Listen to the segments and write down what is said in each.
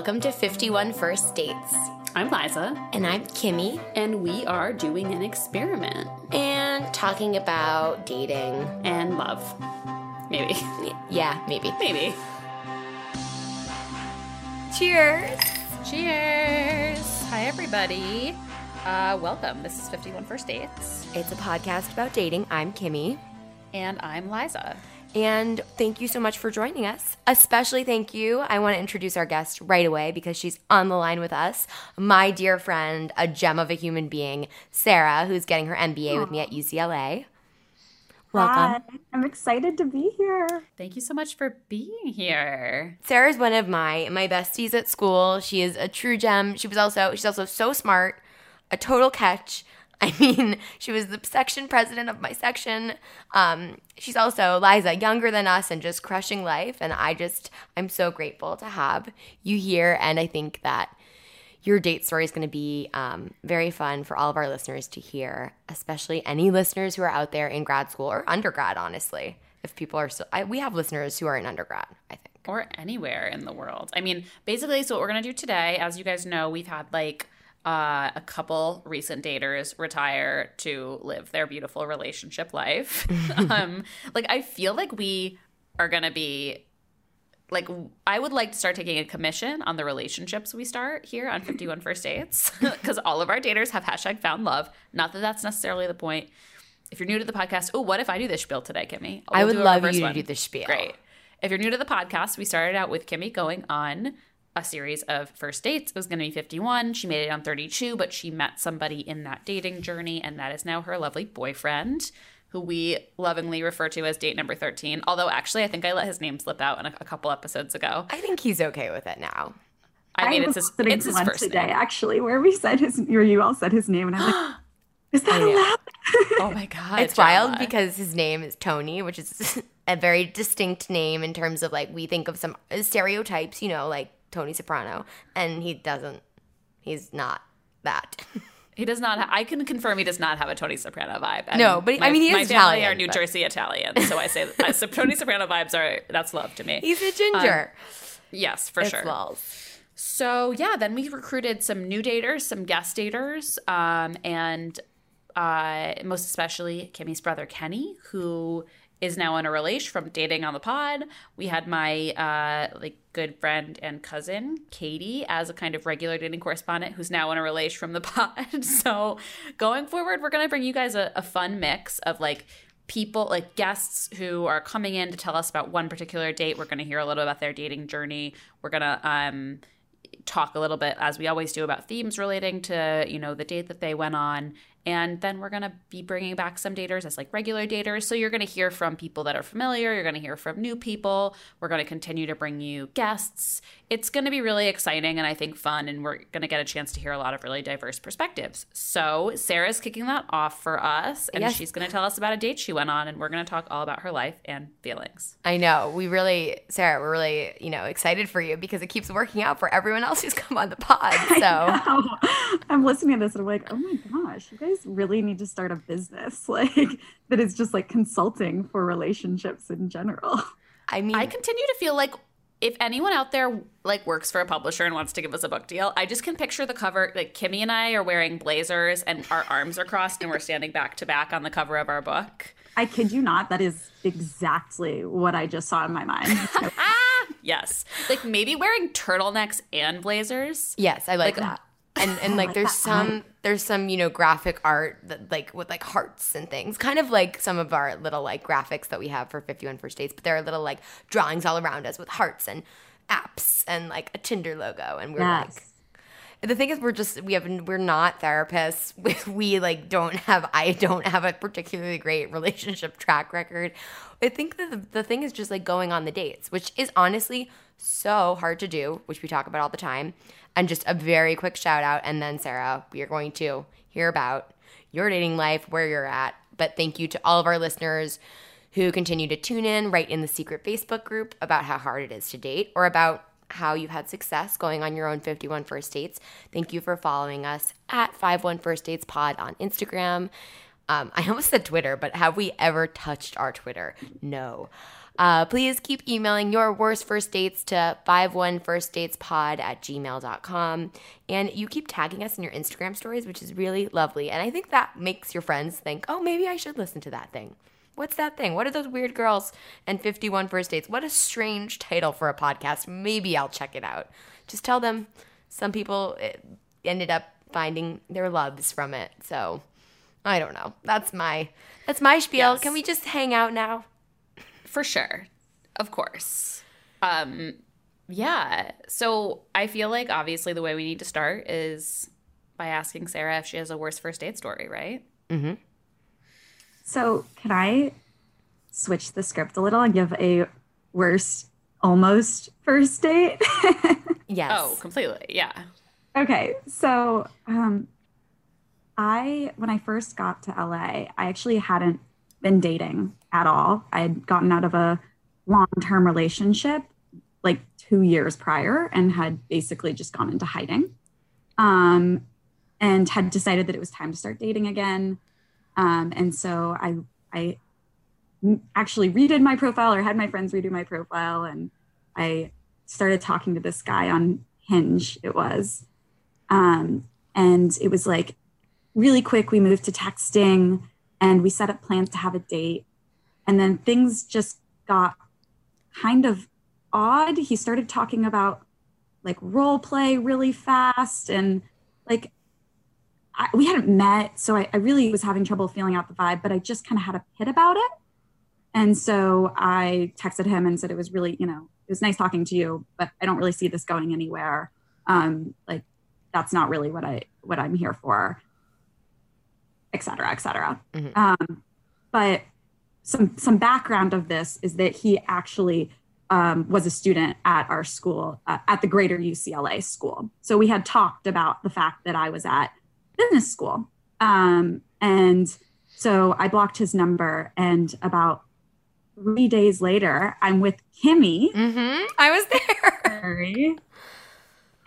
Welcome to 51 First Dates. I'm Liza. And I'm Kimmy. And we are doing an experiment. And talking about dating. And love. Maybe. Yeah, maybe. Maybe. Cheers. Cheers. Hi, everybody. Uh, welcome. This is 51 First Dates. It's a podcast about dating. I'm Kimmy. And I'm Liza. And thank you so much for joining us. Especially thank you. I want to introduce our guest right away because she's on the line with us. My dear friend, a gem of a human being, Sarah, who's getting her MBA Aww. with me at UCLA. Welcome. Hi. I'm excited to be here. Thank you so much for being here. Sarah's one of my my besties at school. She is a true gem. She was also she's also so smart, a total catch. I mean, she was the section president of my section. Um, she's also Liza, younger than us and just crushing life. And I just, I'm so grateful to have you here. And I think that your date story is going to be um, very fun for all of our listeners to hear, especially any listeners who are out there in grad school or undergrad, honestly. If people are still, I, we have listeners who are in undergrad, I think. Or anywhere in the world. I mean, basically, so what we're going to do today, as you guys know, we've had like, uh, a couple recent daters retire to live their beautiful relationship life. um, like I feel like we are gonna be like I would like to start taking a commission on the relationships we start here on 51 First Dates because all of our daters have hashtag found love. Not that that's necessarily the point. If you're new to the podcast, oh, what if I do this spiel today, Kimmy? We'll I would love you one. to do the spiel. Great. If you're new to the podcast, we started out with Kimmy going on a series of first dates. It was going to be 51. She made it on 32, but she met somebody in that dating journey, and that is now her lovely boyfriend, who we lovingly refer to as date number 13. Although, actually, I think I let his name slip out in a, a couple episodes ago. I think he's okay with it now. I, I mean, it's his, it's his first today, name. actually, where we said his, or you all said his name, and I was like, is that allowed? oh my god, it's wild because his name is Tony, which is a very distinct name in terms of like we think of some stereotypes, you know, like Tony Soprano, and he doesn't. He's not that. He does not. Ha- I can confirm he does not have a Tony Soprano vibe. And no, but my, I mean, he is my family are New but... Jersey Italian, so I say that, so Tony Soprano vibes are that's love to me. He's a ginger. Um, yes, for it's sure. Lulz. So yeah, then we recruited some new daters, some guest daters, um, and uh, most especially Kimmy's brother Kenny, who is now in a relation from dating on the pod. We had my uh, like good friend and cousin Katie as a kind of regular dating correspondent who's now in a relation from the pod. so going forward, we're gonna bring you guys a, a fun mix of like people like guests who are coming in to tell us about one particular date. We're gonna hear a little about their dating journey. We're gonna um talk a little bit as we always do about themes relating to you know the date that they went on and then we're going to be bringing back some daters as like regular daters. So you're going to hear from people that are familiar. You're going to hear from new people. We're going to continue to bring you guests. It's going to be really exciting and I think fun. And we're going to get a chance to hear a lot of really diverse perspectives. So Sarah's kicking that off for us. And yes. she's going to tell us about a date she went on. And we're going to talk all about her life and feelings. I know. We really, Sarah, we're really, you know, excited for you because it keeps working out for everyone else who's come on the pod. So I'm listening to this and I'm like, oh my gosh, you guys guys really need to start a business like that is just like consulting for relationships in general. I mean, I continue to feel like if anyone out there like works for a publisher and wants to give us a book deal, I just can picture the cover. Like Kimmy and I are wearing blazers and our arms are crossed and we're standing back to back on the cover of our book. I kid you not, that is exactly what I just saw in my mind. yes. Like maybe wearing turtlenecks and blazers. Yes, I like, like that and and like there's some there's some you know graphic art that like with like hearts and things. Kind of like some of our little like graphics that we have for 51 first dates but there are little like drawings all around us with hearts and apps and like a tinder logo. And we're yes. like the thing is we're just we have we're not therapists. We like don't have i don't have a particularly great relationship track record. I think that the, the thing is just like going on the dates which is honestly so hard to do which we talk about all the time and just a very quick shout out and then sarah we are going to hear about your dating life where you're at but thank you to all of our listeners who continue to tune in write in the secret facebook group about how hard it is to date or about how you've had success going on your own 51 first dates. Thank you for following us at 51 First Dates Pod on Instagram. Um, I almost said Twitter, but have we ever touched our Twitter? No. Uh, please keep emailing your worst first dates to 51firstdatespod at gmail.com. And you keep tagging us in your Instagram stories, which is really lovely. And I think that makes your friends think, oh, maybe I should listen to that thing. What's that thing? What are those weird girls and 51 first dates? What a strange title for a podcast. Maybe I'll check it out. Just tell them some people eh, ended up finding their loves from it. So I don't know. That's my that's my spiel. Yes. Can we just hang out now? For sure. Of course. Um yeah. So I feel like obviously the way we need to start is by asking Sarah if she has a worst first date story, right? So, can I switch the script a little and give a worst almost first date? Yes. Oh, completely. Yeah. okay, so um, I when I first got to LA, I actually hadn't been dating at all. I had gotten out of a long-term relationship like two years prior and had basically just gone into hiding. Um, and had decided that it was time to start dating again. Um, and so I I actually redid my profile or had my friends redo my profile and I started talking to this guy on Hinge it was um, and it was like really quick we moved to texting and we set up plans to have a date. And then things just got kind of odd. He started talking about like role play really fast and like I, we hadn't met so I, I really was having trouble feeling out the vibe but i just kind of had a pit about it. And so i texted him and said it was really you know it was nice talking to you but i don't really see this going anywhere. Um like that's not really what i what i'm here for et cetera et cetera Mhm. um but some some background of this is that he actually um, was a student at our school uh, at the greater ucla school so we had talked about the fact that i was at business school um, and so i blocked his number and about three days later i'm with kimmy Mm-hmm. I was there.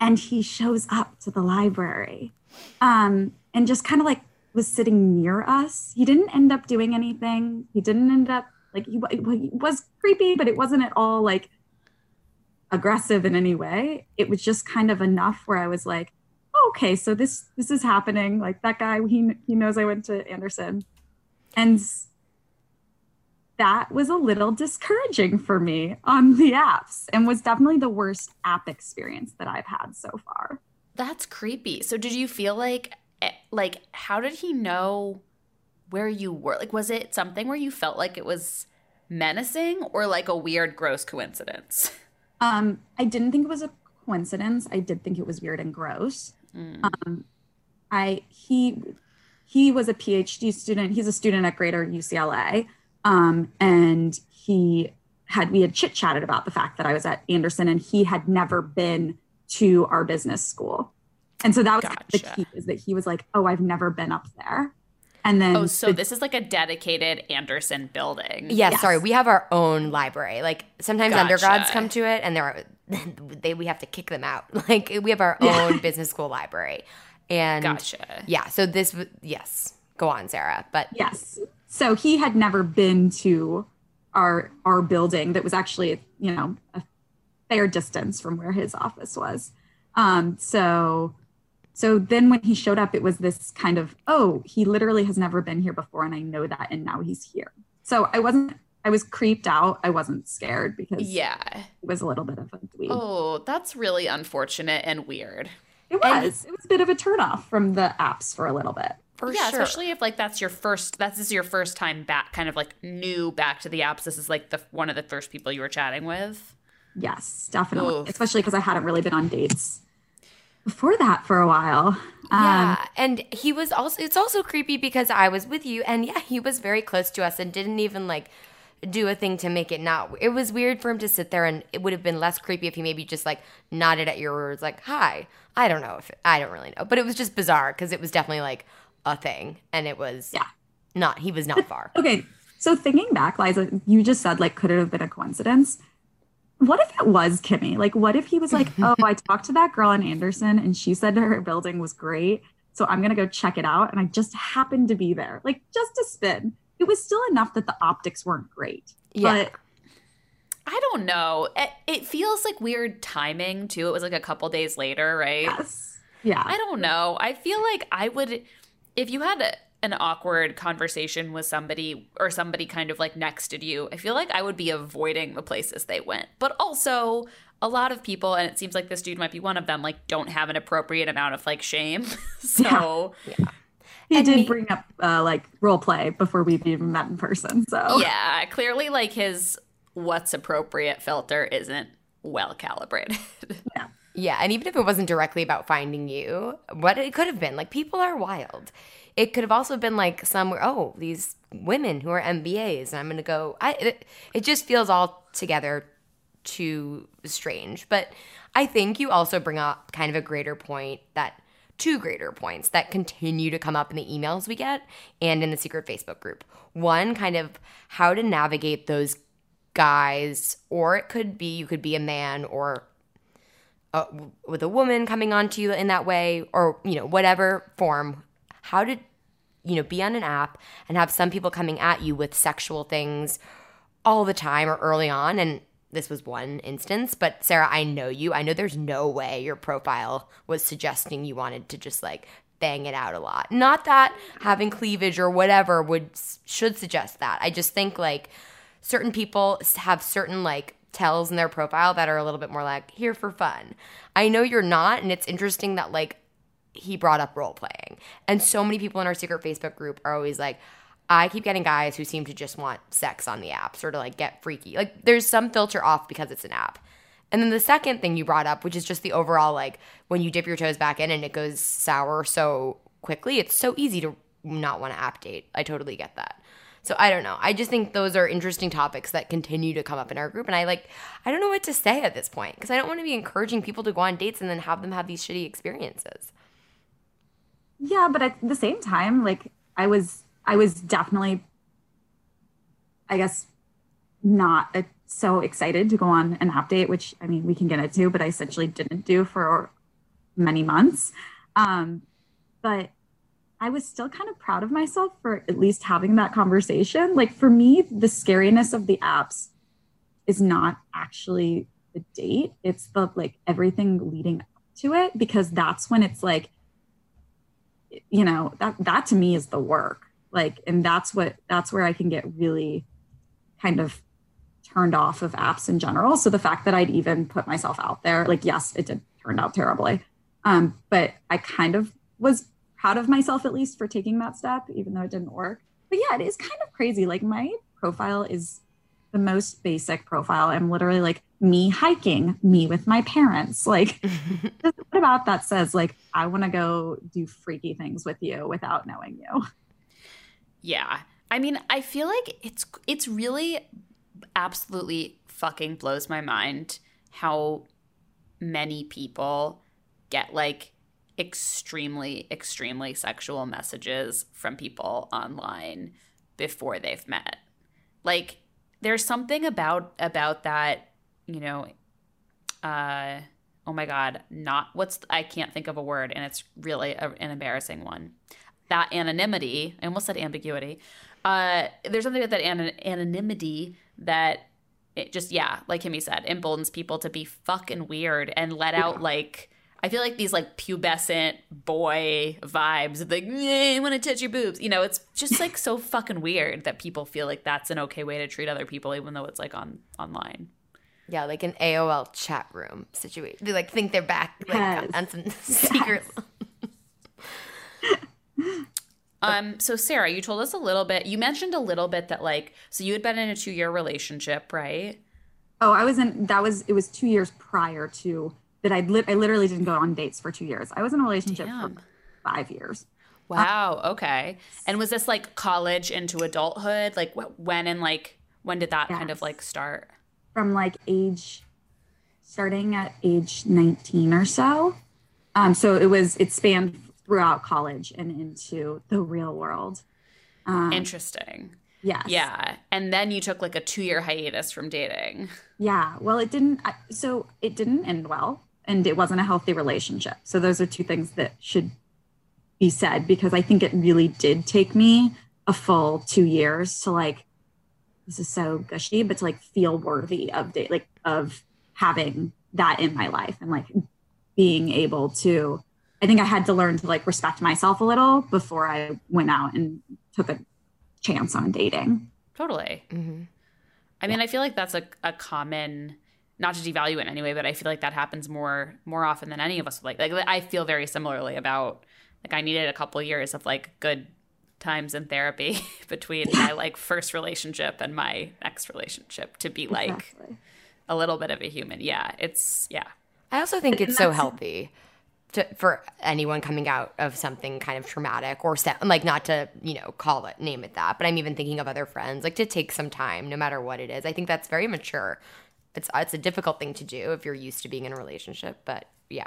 and he shows up to the library um, and just kind of like was sitting near us. He didn't end up doing anything. He didn't end up like he, he was creepy but it wasn't at all like aggressive in any way. It was just kind of enough where i was like oh, okay so this this is happening. Like that guy he he knows i went to anderson. And that was a little discouraging for me on the apps and was definitely the worst app experience that I've had so far. That's creepy. So did you feel like like how did he know where you were? Like was it something where you felt like it was menacing or like a weird gross coincidence? Um, I didn't think it was a coincidence. I did think it was weird and gross. Um, I he he was a PhD student. He's a student at Greater UCLA, um, and he had we had chit chatted about the fact that I was at Anderson, and he had never been to our business school, and so that was kind of the key is that he was like, "Oh, I've never been up there," and then Oh, so the- this is like a dedicated Anderson building. Yeah, Yes. sorry. We have our own library. Like sometimes Gotcha. undergrads come to it and they're they we have to kick them out. Like we have our own business school library. And Gotcha. yeah, so this w- yes. Go on, Sarah. But Yes. So he had never been to our our building that was actually, you know, a fair distance from where his office was. Um, so so then when he showed up, it was this kind of, oh, he literally has never been here before, and I know that, and now he's here. So I wasn't I was creeped out. I wasn't scared because Yeah. it was a little bit of a dweeb. Oh, that's really unfortunate and weird. it was. it was a bit of a turnoff from the apps for a little bit. for yeah, sure. especially if like that's your first that's this is your first time back kind of like new back to the apps. This is like the one of the first people you were chatting with. Yes, definitely. Oof. Especially because I hadn't really been on dates before that for a while. Um, Yeah, and he was also it's also creepy because I was with you and yeah, he was very close to us and didn't even like do a thing to make it not it was weird for him to sit there and it would have been less creepy if he maybe just like nodded at your words like hi i don't know if i don't really know but it was just bizarre because it was definitely like a thing and it was Yeah. not he was not far Okay, so thinking back, Liza, you just said like, could it have been a coincidence? What if it was Kimmy? Like, what if he was like, oh, I talked to that girl in Anderson and she said her building was great. So I'm going to go check it out. And I just happened to be there, like just a spin. It was still enough that the optics weren't great. Yeah. But I don't know. It, it feels like weird timing too. It was like a couple days later, right? yes. Yeah. I don't know. I feel like I would, if you had a, an awkward conversation with somebody or somebody kind of like nexted you, I feel like I would be avoiding the places they went. But also, a lot of people, and it seems like this dude might be one of them, like don't have an appropriate amount of like shame. so, he and did me- bring up uh, like role play before we've even met in person. So yeah, clearly, like his what's appropriate filter isn't well calibrated. Yeah, and even if it wasn't directly about finding you, what it could have been, like people are wild. It could have also been like somewhere, oh, these women who are MBAs, and I'm going to go. I it, it just feels all together too strange. But I think you also bring up kind of a greater point that two greater points that continue to come up in the emails we get and in the secret Facebook group. One, kind of how to navigate those guys, or it could be you could be a man or uh, w- with a woman coming onto you in that way or you know whatever form how to you know be on an app and have some people coming at you with sexual things all the time or early on? And this was one instance but sarah i know you. I know there's no way your profile was suggesting you wanted to just like bang it out a lot. Not that having cleavage or whatever would should suggest that. I just think like certain people have certain like tells in their profile that are a little bit more like here for fun. I know you're not, and it's interesting that like he brought up role playing. And so many people in our secret Facebook group are always like, I keep getting guys who seem to just want sex on the apps or to like get freaky. Like there's some filter off because it's an app. And then the second thing you brought up, which is just the overall like when you dip your toes back in and it goes sour so quickly, it's so easy to not want to app date. I totally get that. So I don't know. I just think those are interesting topics that continue to come up in our group and I like I don't know what to say at this point because I don't want to be encouraging people to go on dates and then have them have these shitty experiences. Yeah, but at the same time, like I was, I was definitely, I guess, not uh so excited to go on an update, which I mean we can get into, but I essentially didn't do for many months. Um, but I was still kind of proud of myself for at least having that conversation. Like for me, the scariness of the apps is not actually the date; it's the like everything leading up to it, because that's when it's like you know that that to me is the work. Like and that's what that's where i can get really kind of turned off of apps in general. So the fact that i'd even put myself out there like yes it did turn out terribly. Um but i kind of was proud of myself at least for taking that step even though it didn't work. But yeah it is kind of crazy. Like my profile is the most basic profile. I'm literally like me hiking me with my parents. Like what about that says like i want to go do freaky things with you without knowing you? Yeah. I mean, I feel like it's it's really absolutely fucking blows my mind how many people get like extremely extremely sexual messages from people online before they've met. Like there's something about about that, you know, uh oh my god, not what's I can't think of a word and it's really a, an embarrassing one. That anonymity i almost said ambiguity. Uh there's something about that an- anonymity that it just yeah like kimmy said emboldens people to be fucking weird and let out like i feel like these like pubescent boy vibes of like "Eh, i want to touch your boobs you know it's just like so fucking weird that people feel like that's an okay way to treat other people even though it's like on online Yeah, like an AOL chat room situation. They like think they're back like Yes. on some secret. Um, so Sarah, you told us a little bit. You mentioned a little bit that like, so you had been in a two-year relationship, right? oh i was in that was it was two years prior to that I li- I literally didn't go on dates for two years. I was in a relationship Damn. for five years. Wow. Okay. And was this like college into adulthood? Like wh- when and like when did that kind of like start? from like age starting at age 19 or so um, so it was it spanned throughout college and into the real world um, Interesting. yes Yeah. And then you took like a two year hiatus from dating. yeah well it didn't so it didn't end well and it wasn't a healthy relationship. So those are two things that should be said because i think it really did take me a full two years to like this is so gushy but to like feel worthy of date like of having that in my life and like being able to i think i had to learn to like respect myself a little before i went out and took a chance on dating. Totally. hmm I mean, I feel like that's a, a common, not to devalue it in any way, but I feel like that happens more more often than any of us would like. Like I feel very similarly about like I needed a couple years of like good times in therapy between my like first relationship and my next relationship to be like Exactly. a little bit of a human. Yeah, it's yeah. I also think it's so healthy to, for anyone coming out of something kind of traumatic or se- like not to you know call it name it that, but I'm even thinking of other friends like to take some time, no matter what it is. I think that's very mature. It's it's a difficult thing to do if you're used to being in a relationship, but yeah.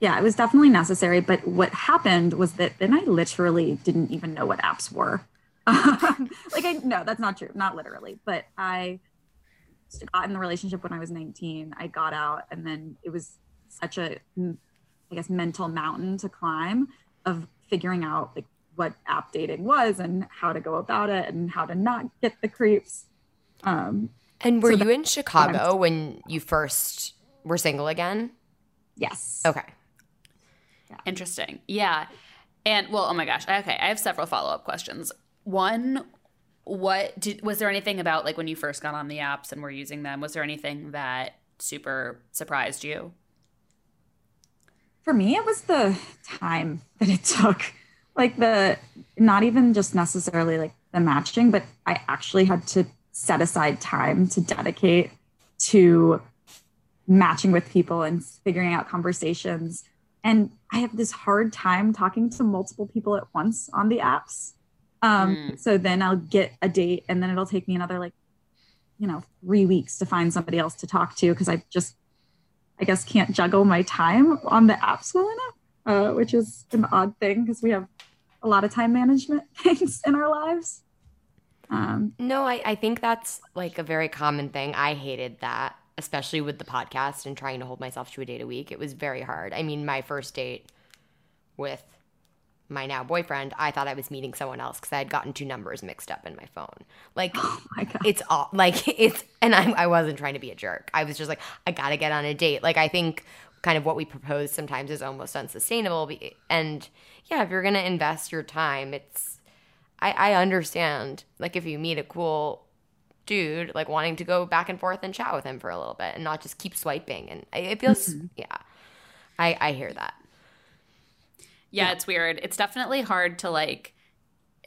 yeah, it was definitely necessary. But what happened was that then I literally didn't even know what apps were. like I no, that's not true. Not literally, but I got in the relationship when I was 19. I got out, and then it was such a, mm, guess, mental mountain to climb of figuring out like what app dating was and how to go about it and how to not get the creeps. Um, And were So you in Chicago when you first were single again? yes. Okay. Interesting. Yeah. And well, oh my gosh. Okay, I have several follow-up questions. One, what did was there anything about like when you first got on the apps and were using them, was there anything that super surprised you? for me it was the time that it took like the not even just necessarily like the matching but i actually had to set aside time to dedicate to matching with people and figuring out conversations and i have this hard time talking to multiple people at once on the apps um, Mm. so then i'll get a date and then it'll take me another like you know three weeks to find somebody else to talk to because i just I guess can't juggle my time on the apps well enough, uh, which is an odd thing because we have a lot of time management things in our lives. Um, No, I, I think that's like a very common thing. I hated that, especially with the podcast and trying to hold myself to a date a week. It was very hard. I mean, my first date with my now boyfriend, I thought I was meeting someone else because I had gotten two numbers mixed up in my phone. Like, oh my God. it's all like it's, and I, I wasn't trying to be a jerk. I was just like, I gotta get on a date. Like, I think kind of what we propose sometimes is almost unsustainable. And yeah, if you're gonna invest your time, it's, I, I understand. Like, if you meet a cool dude, like wanting to go back and forth and chat with him for a little bit and not just keep swiping. And I- it feels, yeah, I, I hear that. Yeah, it's weird. It's definitely hard to like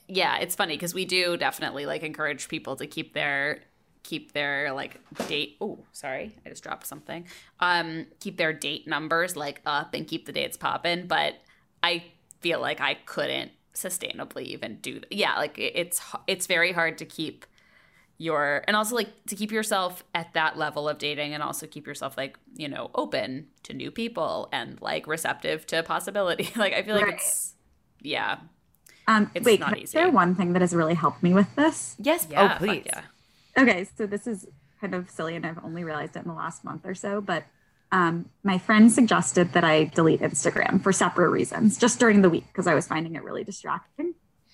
yeah, it's funny because we do definitely like encourage people to keep their keep their like date oh sorry i just dropped something um keep their date numbers like up and keep the dates popping but i feel like i couldn't sustainably even do that. yeah like it's it's very hard to keep your and also like to keep yourself at that level of dating and also keep yourself like you know open to new people and like receptive to possibility like i feel like Right. it's yeah um, it's wait, not can I easy. share one thing that has really helped me with this? Yes. yeah oh, please. yeah Okay, so this is kind of silly, and I've only realized it in the last month or so. But um, my friend suggested that I delete Instagram for separate reasons, just during the week because I was finding it really distracting.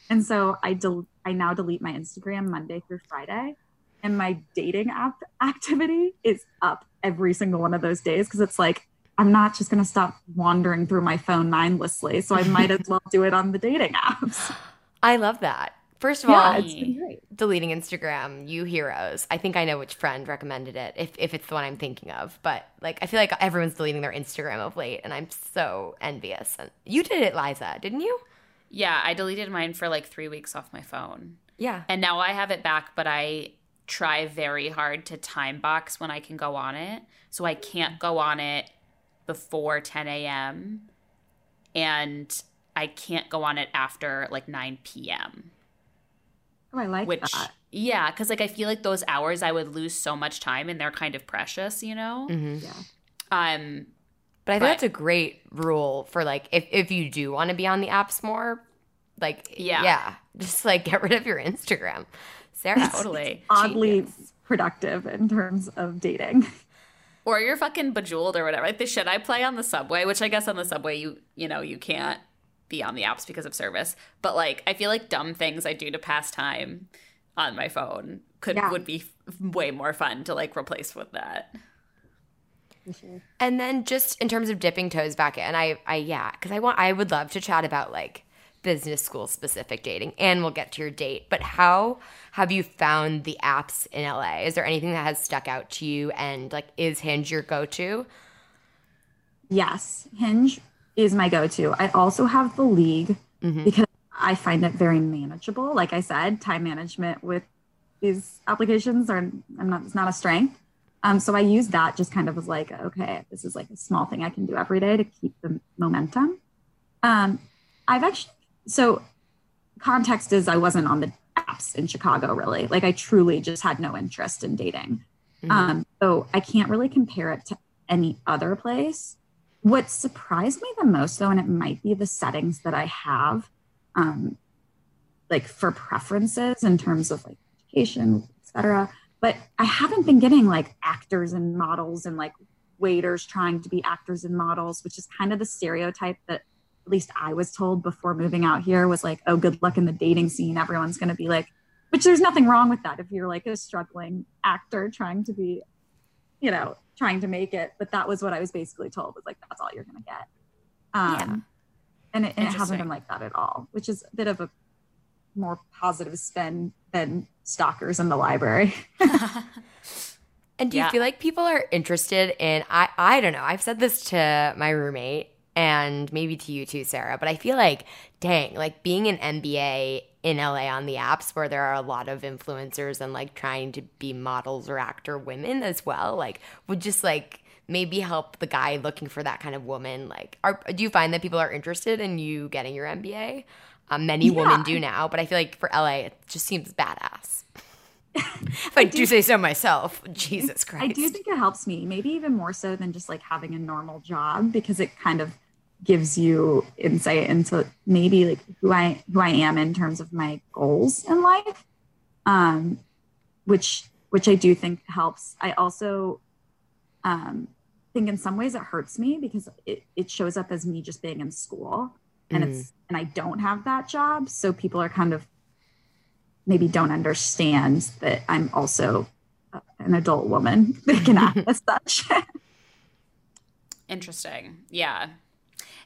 And so I del- I now delete my Instagram Monday through Friday, and my dating app activity is up every single one of those days because it's like I'm not just going to stop wandering through my phone mindlessly, so I might as well do it on the dating apps. I love that. First of yeah, all, it's been great. deleting Instagram, you heroes. I think I know which friend recommended it, if, if it's the one I'm thinking of. But like, I feel like everyone's deleting their Instagram of late, and I'm so envious. And you did it, Liza, didn't you? yeah i deleted mine for like three weeks off my phone Yeah. and now i have it back but i try very hard to time box when i can go on it so i can't go on it before 10 a.m. and I can't go on it after like 9 p.m. Oh, I like Which, that. yeah, because like I feel like those hours I would lose so much time and they're kind of precious, you know? Mm-hmm. Yeah. Um, But I think But- that's a great rule for like if, if you do want to be on the apps more, like Yeah. yeah, just like get rid of your Instagram. Sarah, totally. Oddly Genius. productive in terms of dating. Or you're fucking bejeweled or whatever. Like the shit I play on the subway, which I guess on the subway you you know you can't be on the apps because of service. But like I feel like dumb things I do to pass time on my phone could Yeah. would be f- way more fun to like replace with that. And then just in terms of dipping toes back in, I, I yeah, because I want, I would love to chat about like business school specific dating, and we'll get to your date. But how have you found the apps in LA? Is there anything that has stuck out to you? And like, is Hinge your go to? Yes, Hinge is my go-to. I also have the League because I find it very manageable. Like I said, time management with these applications are I'm not it's not a strength. Um, so I use that just kind of as like, okay, this is like a small thing I can do every day to keep the momentum. Um, I've actually so context is I wasn't on the apps in Chicago really. Like I truly just had no interest in dating. Um, so I can't really compare it to any other place. What surprised me the most, though, and it might be the settings that I have, um, like for preferences in terms of like education, etc. But I haven't been getting like actors and models and like waiters trying to be actors and models, which is kind of the stereotype that at least I was told before moving out here was like, oh, good luck in the dating scene. Everyone's going to be like, which there's nothing wrong with that if you're like a struggling actor trying to be, you know, trying to make it. But that was what I was basically told was like, that's all you're going to get. Um, Yeah. And, it, and it hasn't been like that at all, which is a bit of a more positive spin than stalkers in the library. And do you feel like people are interested in I I don't know. I've said this to my roommate and maybe to you too, Sarah, but I feel like dang, like being an MBA in LA on the apps where there are a lot of influencers and like trying to be models or actor women as well, like would just like maybe help the guy looking for that kind of woman like are do you find that people are interested in you getting your MBA? Um, many women do now, but I feel like for LA it just seems badass. if I, do, say so myself, Jesus Christ. I do think it helps me, maybe even more so than just like having a normal job because it kind of gives you insight into maybe like who I who I am in terms of my goals in life. Um which which I do think helps. I also um think in some ways it hurts me because it, it shows up as me just being in school and it's and I don't have that job. So people are kind of maybe don't understand that I'm also an adult woman that can act as such. Interesting. Yeah.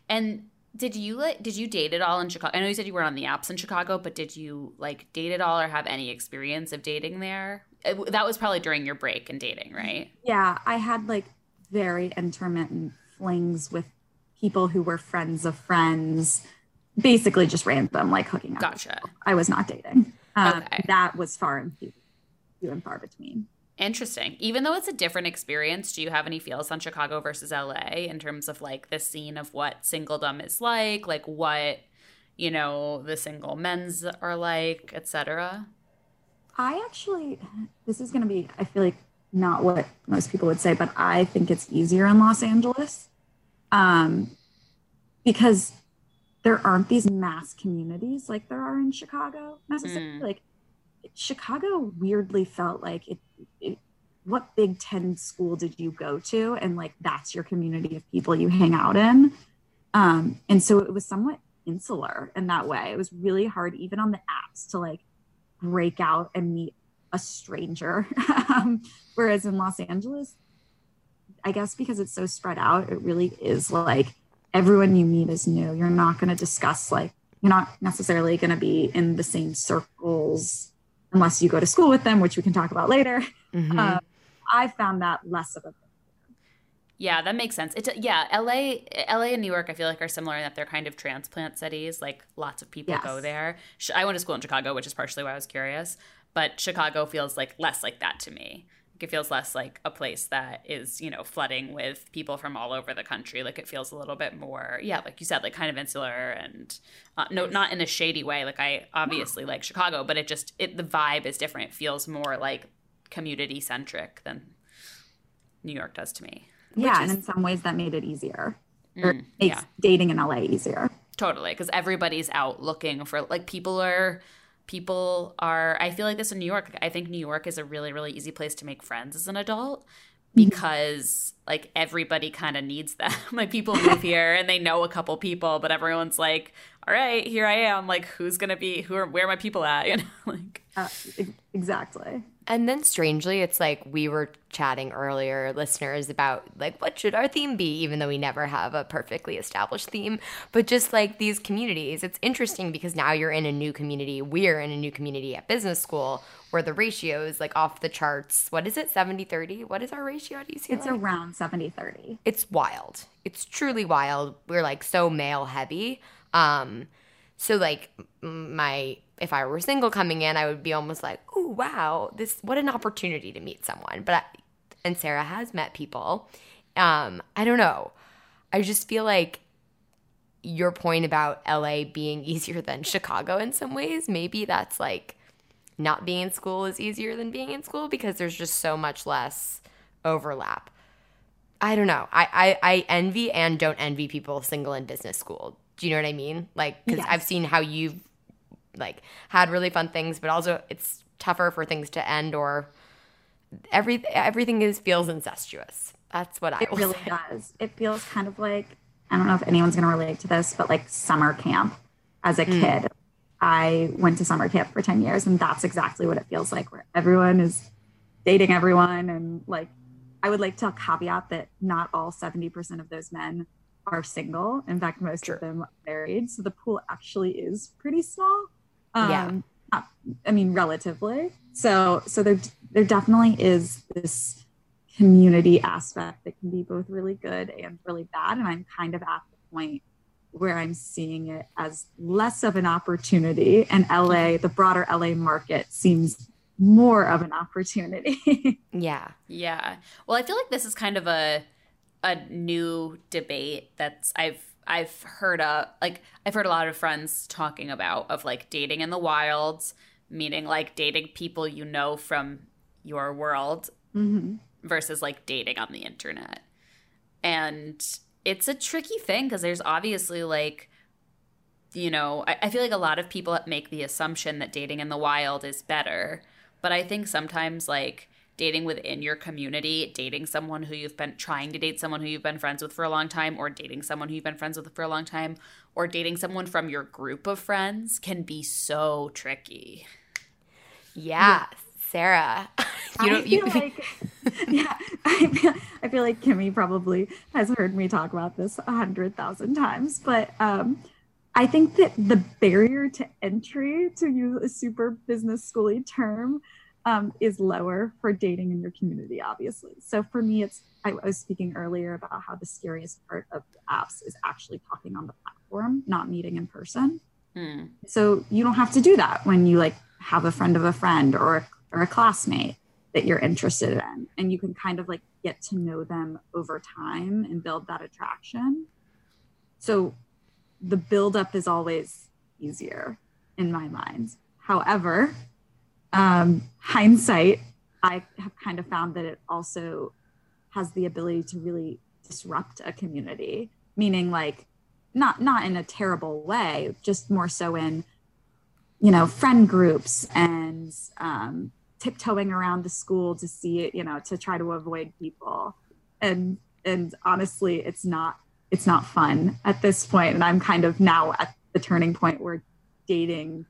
And did you like did you date at all in Chicago? I know you said you were on the apps in Chicago, but did you like date at all or have any experience of dating there? It- that was probably during your break in dating, right? yeah, I had like very intermittent flings with people who were friends of friends, basically just random, like hooking up. Gotcha. I was not dating. Um, Okay. That was far and few, few and far between. Interesting. Even though it's a different experience, do you have any feels on Chicago versus LA in terms of like the scene of what singledom is like, like what, you know, the single men's are like, etc.? I actually, this is going to be, I feel like not what most people would say, but I think it's easier in Los Angeles um, because there aren't these mass communities like there are in Chicago necessarily. Mm. Like Chicago weirdly felt like it, it, what Big Ten school did you go to? And like that's your community of people you hang out in. Um, and so it was somewhat insular in that way. It was really hard, even on the apps, to like break out and meet a stranger. um, whereas in Los Angeles, I guess because it's so spread out, it really is like everyone you meet is new. You're not going to discuss like you're not necessarily going to be in the same circles unless you go to school with them, which we can talk about later. Mhm. Um, I found that less of a Yeah, that makes sense. It's yeah, LA, LA and New York. I feel like are similar in that they're kind of transplant cities. Like lots of people Yes. go there. I went to school in Chicago, which is partially why I was curious. But Chicago feels like less like that to me. It feels less like a place that is, you know, flooding with people from all over the country. Like it feels a little bit more, yeah, like you said, like kind of insular and uh, no, not in a shady way. Like I obviously like Chicago, but it just it the vibe is different. It feels more like community centric than New York does to me. Yeah, is, and in some ways that made it easier. Mm, makes yeah. dating in LA easier. Totally, because everybody's out looking for like people are people are. I feel like this in New York. I think New York is a really really easy place to make friends as an adult because like everybody kind of needs them. like people move here and they know a couple people, but everyone's like, "All right, here I am. Like, who's gonna be? Who are? Where are my people at? You know, like." Uh, exactly. And then strangely, it's like we were chatting earlier, listeners, about like what should our theme be, even though we never have a perfectly established theme. But just like these communities, it's interesting because now you're in a new community. We're in a new community at business school where the ratio is like off the charts. What is it, 70 30? What is our ratio at UCLA? It's around 70 30. it's wild. It's truly wild. We're like so male heavy. Um, so like my if I were single coming in, I would be almost like, oh, wow, this what an opportunity to meet someone." But I, and Sarah has met people. Um, I don't know. I just feel like your point about LA being easier than Chicago in some ways, maybe that's like not being in school is easier than being in school because there's just so much less overlap. I don't know. I, I, I envy and don't envy people single in business school. Do you know what I mean? Like, because Yes. I've seen how you've like had really fun things, but also it's tougher for things to end or every everything is feels incestuous. That's what I It really say. does. It feels kind of like I don't know if anyone's going to relate to this, but like summer camp as a mm. kid. I went to summer camp for 10 years, and that's exactly what it feels like, where everyone is dating everyone. And like, I would like to caveat that not all 70% of those men are single. In fact, most True. of them are married. So the pool actually is pretty small. Um, Yeah. I mean, relatively. So, so there, there definitely is this community aspect that can be both really good and really bad. And I'm kind of at the point where I'm seeing it as less of an opportunity, and LA, the broader LA market, seems more of an opportunity. Yeah. Yeah. Well, I feel like this is kind of a a new debate that's I've I've heard a like I've heard a lot of friends talking about of like dating in the wilds, meaning like dating people you know from your world hmm versus like dating on the internet. And it's a tricky thing because there's obviously like, you know, I, I feel like a lot of people make the assumption that dating in the wild is better. But I think sometimes like dating within your community, dating someone who you've been trying to date someone who you've been friends with for a long time, or dating someone who you've been friends with for a long time, or dating someone from your group of friends can be so tricky. Yeah. Sarah. you I don't you feel like, yeah, I feel, I feel like Kimmy probably has heard me talk about this a hundred thousand times, but um, I think that the barrier to entry, to use a super business schooly term, um, is lower for dating in your community, obviously. So for me, it's I was speaking earlier about how the scariest part of apps is actually talking on the platform, not meeting in person. Hmm. So you don't have to do that when you like have a friend of a friend or a, or a classmate that you're interested in, and you can kind of like get to know them over time and build that attraction. So the buildup is always easier in my mind. However, um, hindsight, I have kind of found that it also has the ability to really disrupt a community, meaning like not not in a terrible way, just more so in you know friend groups and um, tiptoeing around the school to see it, you know, to try to avoid people. And and honestly, it's not it's not fun at this point. And I'm kind of now at the turning point where dating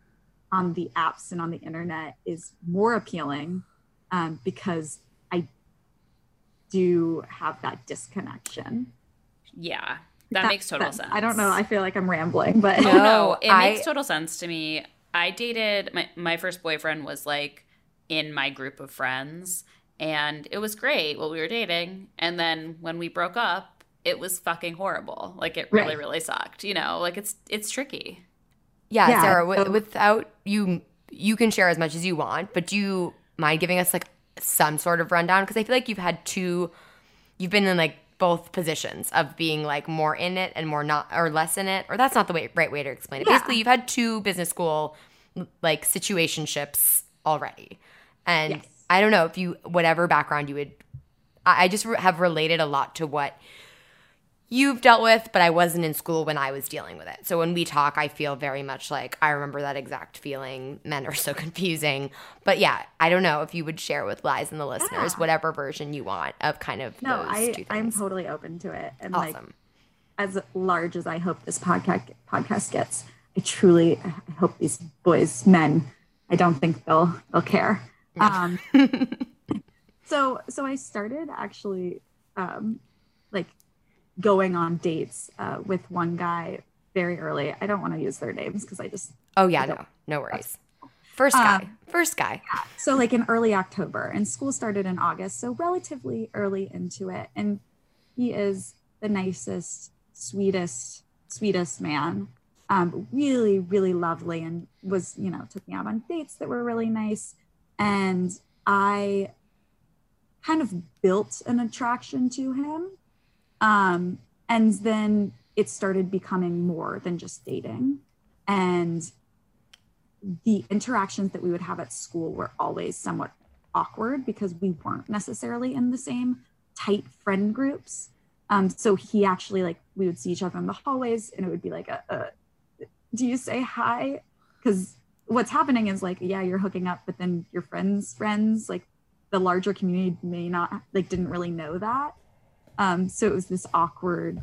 on the apps and on the internet is more appealing um, because I do have that disconnection. Yeah. That, makes total sense. I don't know. I feel like I'm rambling, but No. No, it I- makes total sense to me. I dated my my first boyfriend was like in my group of friends and it was great while we were dating and then when we broke up it was fucking horrible. Like it really Right. really sucked, you know? Like it's it's tricky. Yeah, Yeah, Sarah, so- without you, you can share as much as you want, but do you mind giving us like some sort of rundown because I feel like you've had two, you've been in like both positions of being like more in it and more not or less in it, or that's not the way, right way to explain it. Yeah. Basically, you've had two business school like situationships already, and Yes. I don't know if you whatever background you would. I just have related a lot to what you've dealt with, but I wasn't in school when I was dealing with it. So when we talk, I feel very much like I remember that exact feeling. Men are so confusing. But yeah, I don't know if you would share with Liza and the listeners Yeah. whatever version you want of kind of No, those I I'm totally open to it. And like awesome. as large as I hope this podcast podcast gets, I truly I hope these boys, men, I don't think they'll they'll care. Um, so so I started actually um, like going on dates uh, with one guy very early. I don't want to use their names because I just oh yeah, no, no worries. First Um, guy, first guy. so like in early October, and school started in August, so relatively early into it. And he is the nicest, sweetest, sweetest man. Um, really, really lovely, and was you know took me out on dates that were really nice. And I kind of built an attraction to him. Um, and then it started becoming more than just dating. And the interactions that we would have at school were always somewhat awkward because we weren't necessarily in the same tight friend groups. Um, so he actually like we would see each other in the hallways, and it would be like a, a do you say hi? Because what's happening is like yeah, you're hooking up, but then your friends' friends like the larger community may not like didn't really know that. Um, so it was this awkward.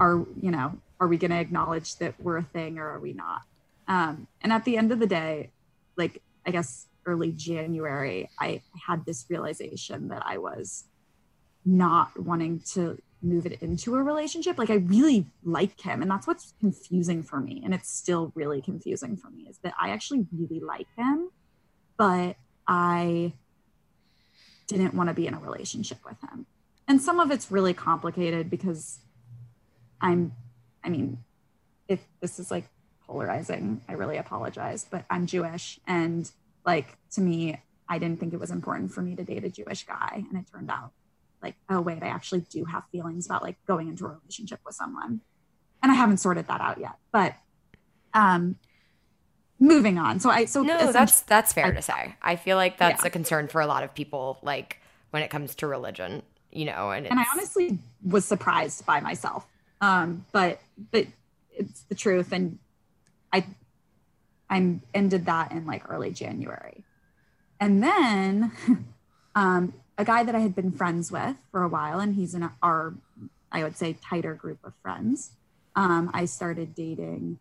Are you know? Are we going to acknowledge that we're a thing, or are we not? Um, and at the end of the day, like I guess early January, I had this realization that I was not wanting to move it into a relationship. Like I really like him, and that's what's confusing for me. And it's still really confusing for me is that I actually really like him, but I didn't want to be in a relationship with him. And some of it's really complicated because I'm, I mean, if this is like polarizing, I really apologize, but I'm Jewish. And like to me, I didn't think it was important for me to date a Jewish guy. And it turned out like, oh, wait, I actually do have feelings about like going into a relationship with someone. And I haven't sorted that out yet. But um moving on. So I, so No, that's that's fair to say. I feel like that's Yeah. a concern for a lot of people, like when it comes to religion, you know. And, and I honestly was surprised by myself. Um, but but it's the truth, and I I ended that in like early January, and then um, a guy that I had been friends with for a while, and he's in our I would say tighter group of friends. Um, I started dating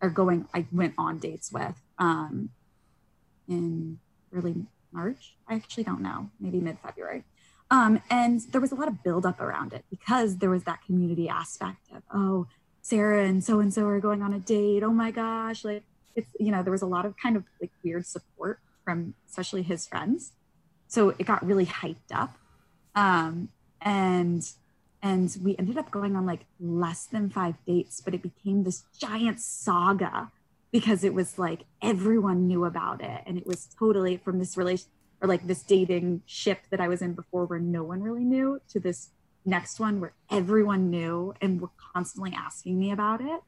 or going. I went on dates with um, in early March. I actually don't know, maybe mid February. Um, and there was a lot of buildup around it because there was that community aspect of, oh, Sarah and so and so are going on a date. Oh my gosh. Like, it's, you know, there was a lot of kind of like weird support from especially his friends. So it got really hyped up. Um, and, and we ended up going on like less than five dates, but it became this giant saga because it was like everyone knew about it. And it was totally from this relation or like this dating ship that I was in before where no one really knew to this next one where everyone knew and were constantly asking me about it.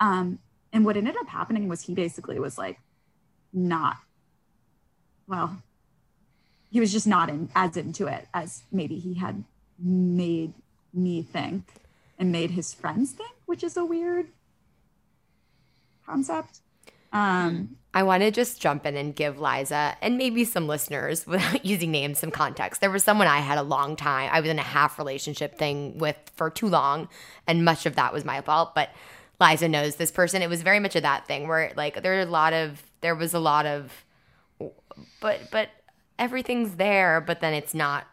Um, and what ended up happening was he basically was like not well, he was just not in as into it as maybe he had made me think and made his friends think, which is a weird concept. Um, I want to just jump in and give Liza and maybe some listeners, without using names, some context. There was someone I had a long time, I was in a half relationship thing with for too long, and much of that was my fault. But Liza knows this person. It was very much of that thing where, like, there are a lot of, there was a lot of, but, but everything's there, but then it's not,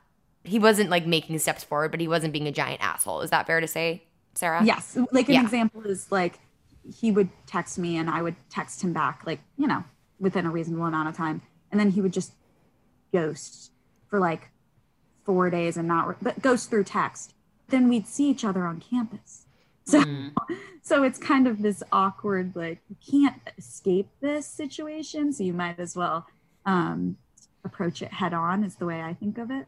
he wasn't like making steps forward, but he wasn't being a giant asshole. Is that fair to say, Sarah? Yes. Like an Yeah. example is like he would text me and I would text him back, like, you know, within a reasonable amount of time. And then he would just ghost for like four days and not, re- but ghost through text. Then we'd see each other on campus. So, so it's kind of this awkward, like, you can't escape this situation. So you might as well um, approach it head on is the way I think of it.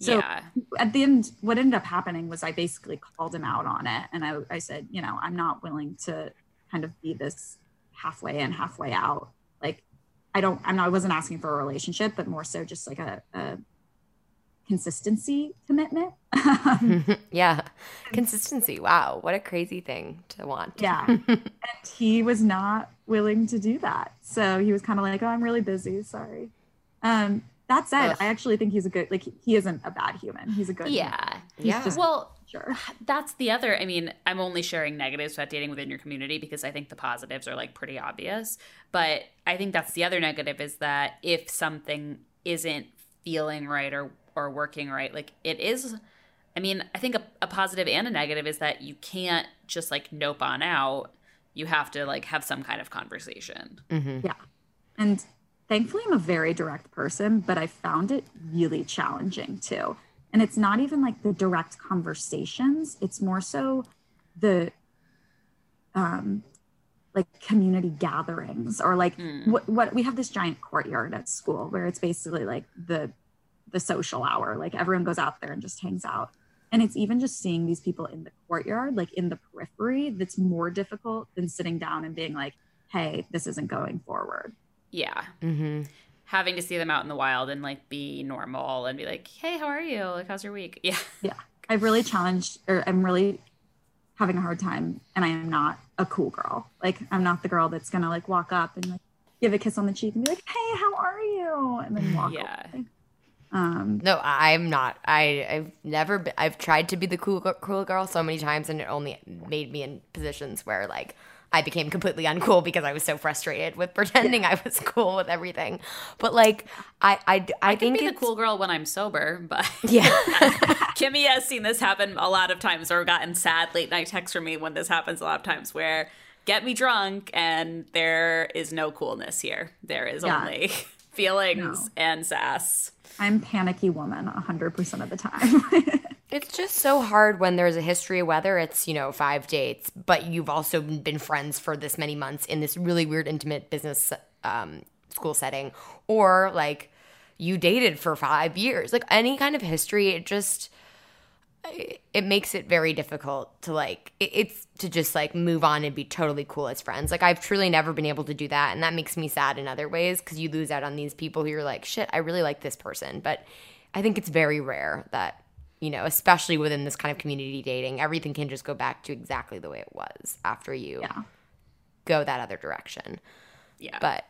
So yeah. at the end, what ended up happening was I basically called him out on it. And I, I said, you know, I'm not willing to kind of be this halfway in, halfway out. Like, I don't, I'm not, I wasn't asking for a relationship, but more so just like a, a consistency commitment. yeah. Consistency. Wow. What a crazy thing to want. yeah. and he was not willing to do that. So he was kind of like, oh, I'm really busy. Sorry. Um, that said, Ugh. I actually think he's a good, like, he isn't a bad human. He's a good. Yeah. He's Yeah. just Well, sure. that's the other. I mean, I'm only sharing negatives about dating within your community because I think the positives are like pretty obvious. But I think that's the other negative is that if something isn't feeling right or or working right, like it is. I mean, I think a, a positive and a negative is that you can't just like nope on out. You have to like have some kind of conversation. hmm Yeah. And thankfully, I'm a very direct person, but I found it really challenging too. And it's not even like the direct conversations, it's more so the um like community gatherings or like Mm. what what we have this giant courtyard at school where it's basically like the the social hour like everyone goes out there and just hangs out and it's even just seeing these people in the courtyard like in the periphery that's more difficult than sitting down and being like hey this isn't going forward Yeah. hmm Having to see them out in the wild and like be normal and be like, hey, how are you? Like, how's your week? Yeah. Yeah. i've really challenged or i'm really having a hard time and i am not a cool girl like i'm not the girl that's gonna like walk up and like give a kiss on the cheek and be like hey how are you and then walk Yeah. away um No, I'm not. I, I've never been, I've tried to be the cool, cool girl so many times and it only made me in positions where like I became completely uncool because I was so frustrated with pretending I was cool with everything. But like, I, I, I, I can think be the cool girl when I'm sober, but Yeah. Kimmy has seen this happen a lot of times or gotten sad late night texts from me when this happens a lot of times where get me drunk and there is no coolness here. There is Yeah. only feelings No. and sass. I'm panicky woman 100% of the time It's just so hard when there's a history, whether it's, you know, five dates, but you've also been friends for this many months in this really weird, intimate business um, school setting, or like you dated for five years. Like any kind of history, it just, it makes it very difficult to like, it's to just like move on and be totally cool as friends. Like I've truly never been able to do that. And that makes me sad in other ways because you lose out on these people who you're like, shit, I really like this person. But I think it's very rare that you know, especially within this kind of community dating, everything can just go back to exactly the way it was after you yeah go that other direction. Yeah. But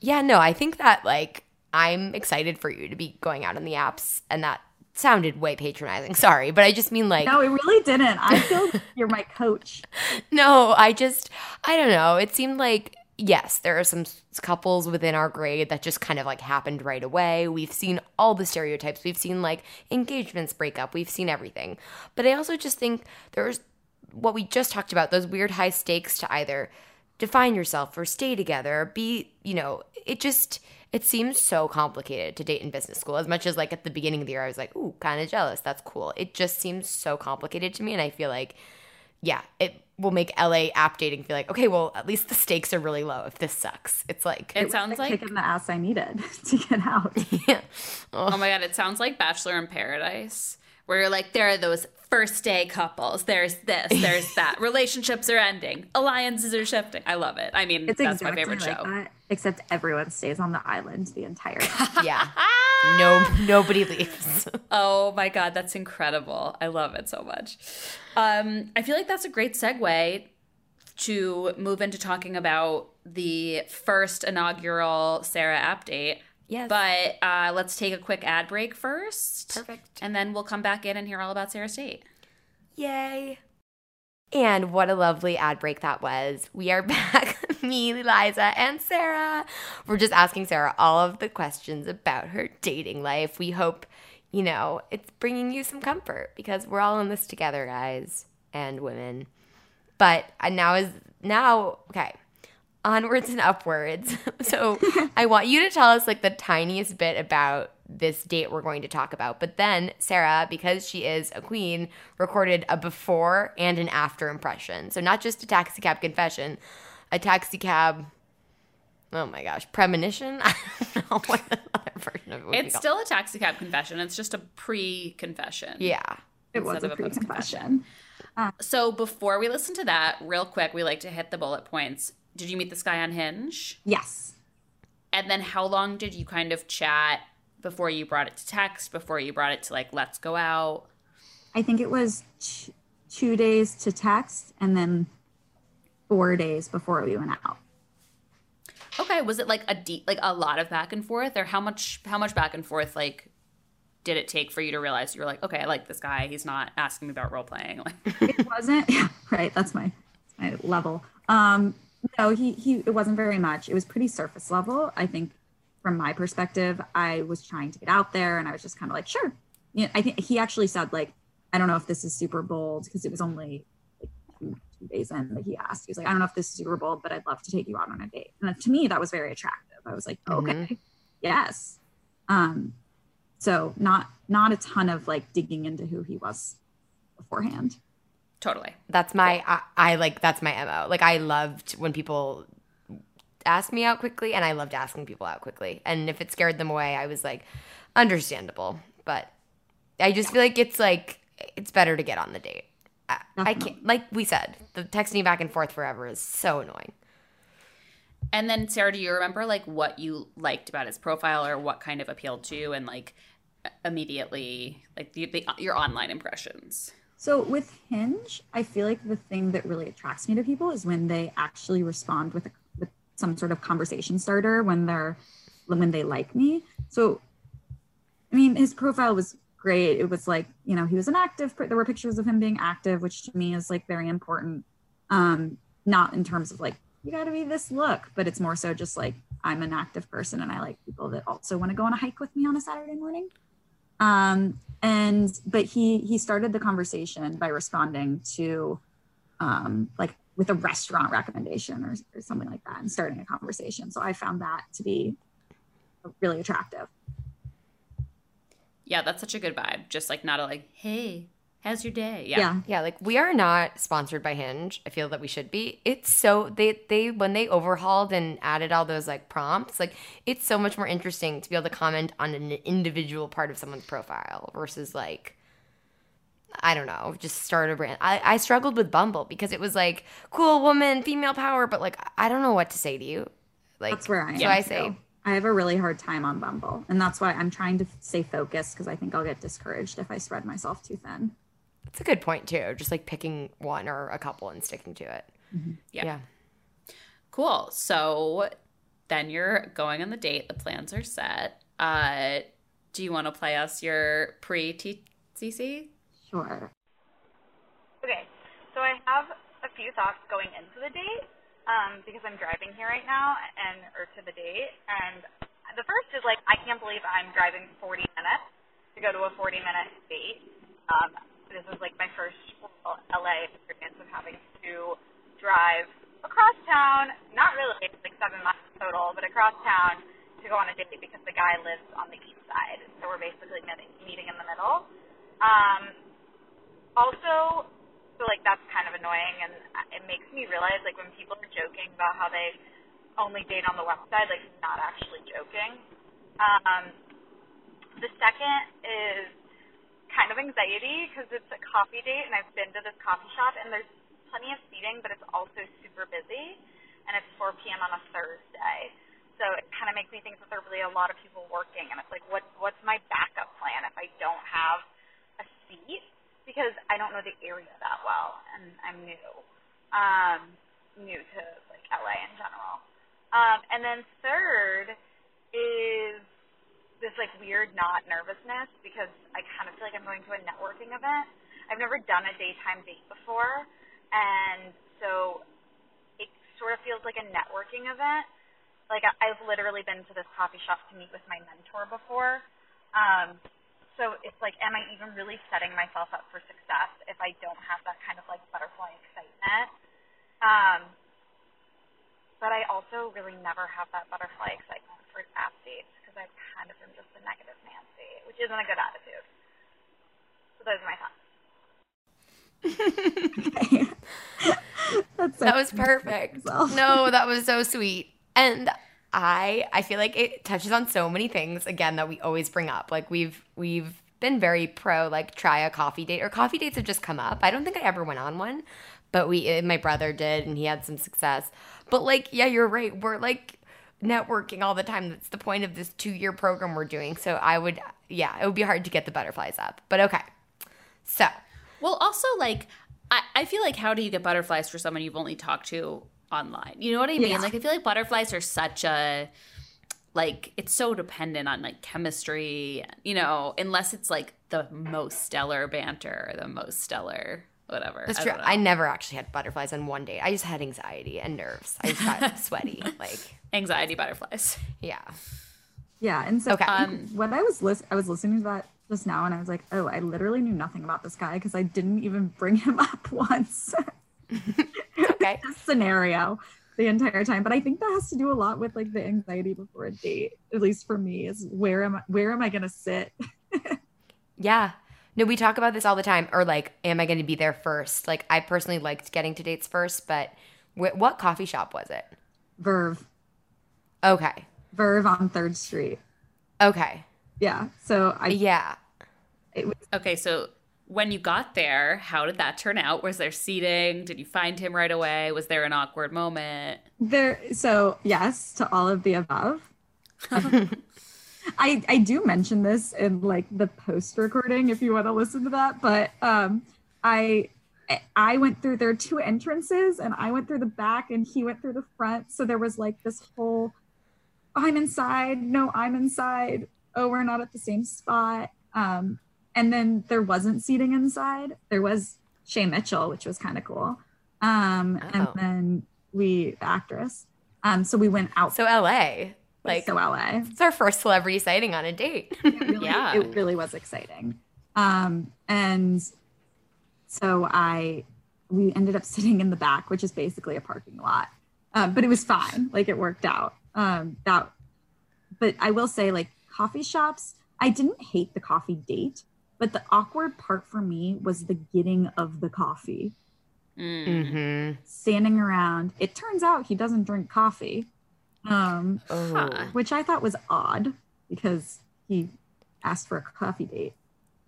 yeah, no, I think that like I'm excited for you to be going out on the apps and that sounded way patronizing. Sorry, but I just mean like no it really didn't i feel you're my coach no, I just I don't know. It seemed like yes, there are some s- couples within our grade that just kind of like happened right away. We've seen all the stereotypes. We've seen like engagements break up. We've seen everything. But I also just think there's what we just talked about, those weird high stakes to either define yourself or stay together, be, you know, it just it seems so complicated to date in business school. As much as like at the beginning of the year I was like, "Ooh, kind of jealous. That's cool." It just seems so complicated to me and I feel like yeah, it will make LA app dating feel like, okay, well, at least the stakes are really low if this sucks. It's like, it sounds kick like in the ass i needed to get out yeah. Oh my god, it sounds like Bachelor in Paradise, where you're like, there are those first day couples. There's this, there's that. Relationships are ending. Alliances are shifting. I love it. I mean, it's that's my favorite like show. that, except everyone stays on the island the entire time yeah. No, nobody leaves. Oh my god, that's incredible. I love it so much. Um, I feel like that's a great segue to move into talking about the first inaugural Sarah app date. Yes. But uh, let's take a quick ad break first. Perfect. And then we'll come back in and hear all about Sarah's date. Yay. And what a lovely ad break that was. We are back, me, Liza, and Sarah. We're just asking Sarah all of the questions about her dating life. We hope, you know, it's bringing you some comfort because we're all in this together, guys and women. But uh, now is now okay. Onwards and upwards. So I want you to tell us like the tiniest bit about this date we're going to talk about. But then Sarah, because she is a queen, recorded a before and an after impression. So not just a taxi cab confession, a taxi cab. Oh my gosh, premonition. I don't know what the other version of it. would be It's called. still a taxi cab confession. It's just a pre-confession. yeah. It was a a pre-confession. Um, so before we listen to that, real quick, we like to hit the bullet points. Did you meet this guy on Hinge? Yes. And then how long did you kind of chat before you brought it to text, before you brought it to like, let's go out? I think it was two days to text and then four days before we went out. Okay, was it like a deep, like a lot of back and forth, or how much, how much back and forth, like, did it take for you to realize you were like, okay, I like this guy. He's not asking me about role playing. Like, It wasn't yeah, right. That's my that's my level. Um, no, he he. It wasn't very much. It was pretty surface level. I think, from my perspective, I was trying to get out there, and I was just kind of like, sure. You know, I think he actually said like, I don't know if this is super bold because it was only like two, two days in that he asked. He was like, I don't know if this is super bold, but I'd love to take you out on a date. And to me, that was very attractive. I was like, okay, yes. Um, so not not a ton of like digging into who he was beforehand. Totally. That's my I, I like that's my mo. Like I loved when people asked me out quickly, and I loved asking people out quickly. And if it scared them away, I was like, understandable. But I just feel like it's like it's better to get on the date. I, I mm-hmm. can't like we said, the texting back and forth forever is so annoying. And then, Sarah, do you remember like what you liked about his profile, or what kind of appealed to you, and like immediately, like the, the your online impressions? So with Hinge, I feel like the thing that really attracts me to people is when they actually respond with a, with some sort of conversation starter when they're when they like me. So I mean, his profile was great. It was like, you know, he was an active there were pictures of him being active, which to me is like very important. Um not in terms of like you got to be this look, but it's more so just like I'm an active person and I like people that also want to go on a hike with me on a Saturday morning um and but he he started the conversation by responding to um like with a restaurant recommendation or, or something like that and starting a conversation so i found that to be really attractive Yeah, that's such a good vibe. Just like not a like, hey, how's your day? Yeah. yeah, Yeah, like we are not sponsored by Hinge. I feel that we should be. It's so they they when they overhauled and added all those like prompts, like it's so much more interesting to be able to comment on an individual part of someone's profile versus like I don't know, just start a brand. I, I struggled with Bumble because it was like cool woman, female power, but like I don't know what to say to you. Like that's where i am So I too. say i have a really hard time on bumble and that's why i'm trying to stay focused because i think i'll get discouraged if i spread myself too thin it's a good point too. Just like picking one or a couple and sticking to it. Yeah. yeah. Cool. So then you're going on the date. The plans are set. Uh, do you want to play us your pre TCC? sure Okay, so I have a few thoughts going into the date um, because I'm driving here right now and or to the date. And the first is like I can't believe I'm driving 40 minutes to go to a 40 minute date. Um, this was like my first LA experience of having to drive across town. Not really, like seven miles total, but across town to go on a date because the guy lives on the east side. So we're basically meeting, meeting in the middle. Um, also, so like that's kind of annoying, and it makes me realize like when people are joking about how they only date on the west side, like not actually joking. Um, the second is kind of anxiety because it's a coffee date, and I've been to this coffee shop, and there's plenty of seating, but it's also super busy, and it's 4 p.m. on a Thursday. So it kind of makes me think that there are really a lot of people working, and it's like, what what's my backup plan if I don't have a seat? Because I don't know the area that well, and I'm new, um, new to like LA in general. Um, and then third is this like weird not nervousness because I kind of feel like I'm going to a networking event. I've never done a daytime date before, and so it sort of feels like a networking event. Like I've literally been to this coffee shop to meet with my mentor before. Um, so it's like, am I even really setting myself up for success if I don't have that kind of like butterfly excitement? Um, but I also really never have that butterfly excitement for app dates I kind of am just a negative Nancy, which isn't a good attitude. So those are my thoughts. That's so That was perfect. No, that was so sweet. And I I feel like it touches on so many things again that we always bring up. Like we've we've been very pro like try a coffee date or coffee dates have just come up. I don't think I ever went on one, but we eh, my brother did and he had some success. But like yeah, you're right. We're like networking all the time. That's the point of this 2-year program we're doing. So I would yeah, it would be hard to get the butterflies up. But okay. So, Well, also like I, I feel like how do you get butterflies for someone you've only talked to online? You know what I mean? Yeah. Like I feel like butterflies are such a like it's so dependent on like chemistry, you know, unless it's like the most stellar banter, or the most stellar whatever. That's I true. I never actually had butterflies on one date. I just had anxiety and nerves. I just got sweaty. Like, Anxiety butterflies. yeah. Yeah, and so Okay. um, when I was lis- I was listening to that just now, and I was like, oh, I literally knew nothing about this guy because I didn't even bring him up once. Okay. scenario the entire time, but I think that has to do a lot with like the anxiety before a date. At least for me, is where am I, where am I gonna sit? Yeah. No, we talk about this all the time. Or like, am I going to be there first? Like, I personally liked getting to dates first, but wh- what coffee shop was it? Verve, Okay. Verve on Third Street. Okay. Yeah, so I Yeah. it was Okay, so when you got there, how did that turn out? Was there seating? Did you find him right away? Was there an awkward moment? There, so yes to all of the above. I I do mention this in like the post recording if you want to listen to that, but um, I I went through there are two entrances and I went through the back and he went through the front, so there was like this whole I'm inside, no, I'm inside. Oh, we're not at the same spot. Um, and then there wasn't seating inside. There was Shay Mitchell, which was kind of cool. Um, and Oh. then we, the actress. Um, so we went out So LA. Like, so LA. it's our first celebrity sighting on a date. Really, Yeah. it really was exciting. Um, and so I, we ended up sitting in the back, which is basically a parking lot. Um, but it was fine. Like it worked out. Um, that, but I will say, like coffee shops, I didn't hate the coffee date, but the awkward part for me was the getting of the coffee. Mm. mm-hmm. Standing around. It turns out he doesn't drink coffee. Um, Oh. Which I thought was odd because he asked for a coffee date.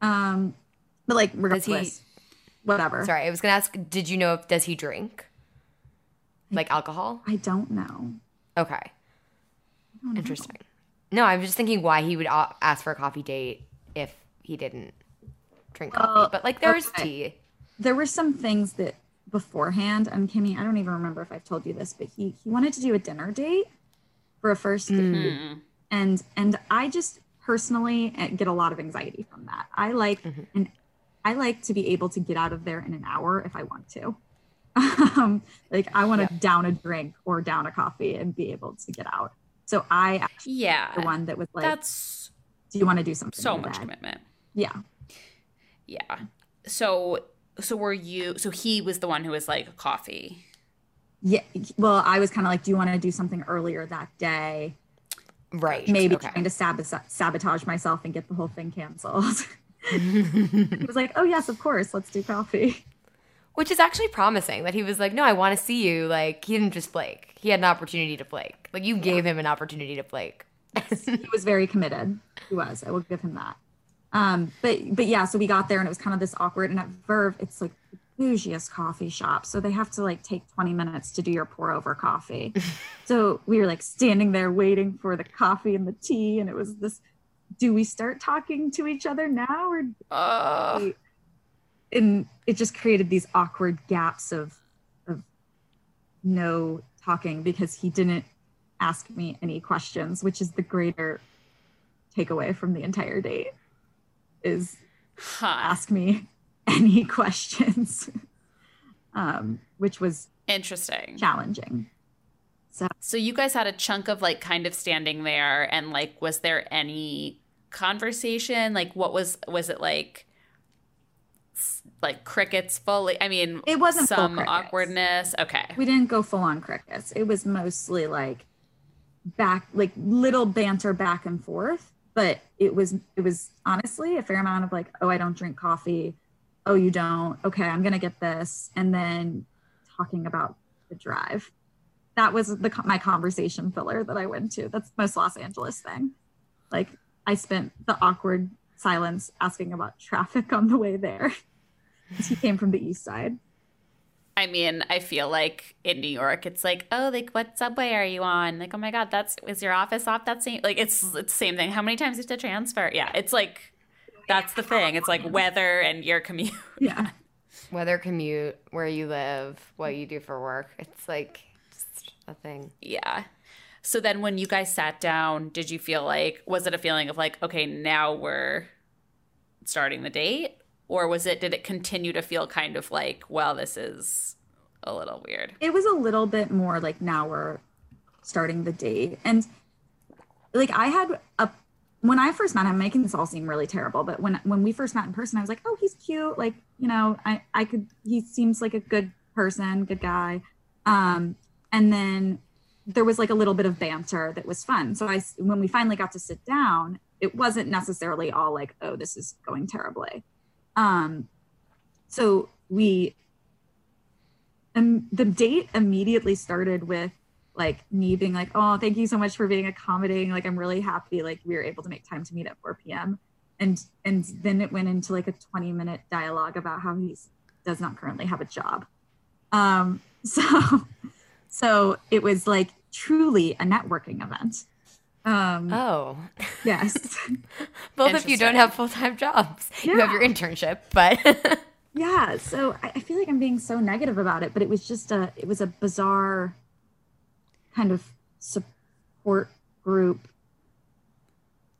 Um, but like Does he- regardless, whatever. Sorry, I was going to ask, did you know if, does he drink? Like alcohol? I don't know. Okay. Know. Interesting. No, I was just thinking why he would ask for a coffee date if he didn't drink coffee. Well, but like, there's okay. tea. There were some things that beforehand, and Kimmy, I don't even remember if I've told you this, but he he wanted to do a dinner date for a first date, Mm. and and I just personally uh, get a lot of anxiety from that. I like and I like to be able to get out of there in an hour if I want to. Um, like I want to down a drink or down a coffee and be able to get out. So I actually Yeah. the one that was like, That's "Do you want to do something?" so much bed?" commitment. Yeah, Yeah. So so were you so he was the one who was like coffee. yeah. Well, I was kind of like, "Do you want to do something earlier that day?" Right. Maybe Okay. trying to sab- sabotage myself and get the whole thing canceled. he was like, "Oh yes, of course, let's do coffee." Which is actually promising that he was like, no, I want to see you. Like, he didn't just flake. He had an opportunity to flake. Like, you gave him an opportunity to flake. he was very committed. He was. I will give him that. Um, but but yeah, so we got there and it was kind of this awkward. And at Verve, it's like the bougiest coffee shop, so they have to like take twenty minutes to do your pour over coffee. so we were like standing there waiting for the coffee and the tea, and it was this. Do we start talking to each other now, or Oh. And it just created these awkward gaps of of no talking because he didn't ask me any questions, which is the greater takeaway from the entire date is Huh. ask me any questions. um, which was Interesting. challenging. So So you guys had a chunk of like kind of standing there and like was there any conversation? Like what was was it like like crickets fully? I mean, It wasn't some awkwardness. Okay. We didn't go full on crickets. It was mostly like back like little banter back and forth, but it was it was honestly a fair amount of like, oh, I don't drink coffee. Oh, you don't. Okay, I'm gonna get this. And then talking about the drive. that was the my conversation filler that I went to. That's most Los Angeles thing. Like I spent the awkward silence asking about traffic on the way there. he came from the east side. I mean, I feel like in New York, it's like, oh, like what subway are you on? Like, oh my god, that's is your office off that same? Like, it's it's the same thing. How many times you have to transfer? Yeah, it's like that's the thing. It's like weather and your commute. Yeah, Weather, commute, where you live, what you do for work. It's like just a thing. Yeah. So then when you guys sat down, did you feel like was it a feeling of like, okay, now we're starting the date? Or was it did it continue to feel kind of like, well, this is a little weird? it was a little bit more like now we're starting the date, and like I had a when I first met him, making this all seem really terrible, but when when we first met in person, I was like, oh, he's cute. Like you know, I I could he seems like a good person, good guy. Um, and then there was like a little bit of banter that was fun. So I when we finally got to sit down, it wasn't necessarily all like, oh, this is going terribly. Um, so we and the date immediately started with like me being like, oh, thank you so much for being accommodating. Like, I'm really happy. Like, we were able to make time to meet at 4 p.m. And and then it went into like a 20 minute dialogue about how he does not currently have a job. Um, so so it was like truly a networking event. Um, Oh, yes, both of you don't have full time jobs. You have your internship, but yeah. So I, I feel like I'm being so negative about it, but it was just a it was a bizarre kind of support group.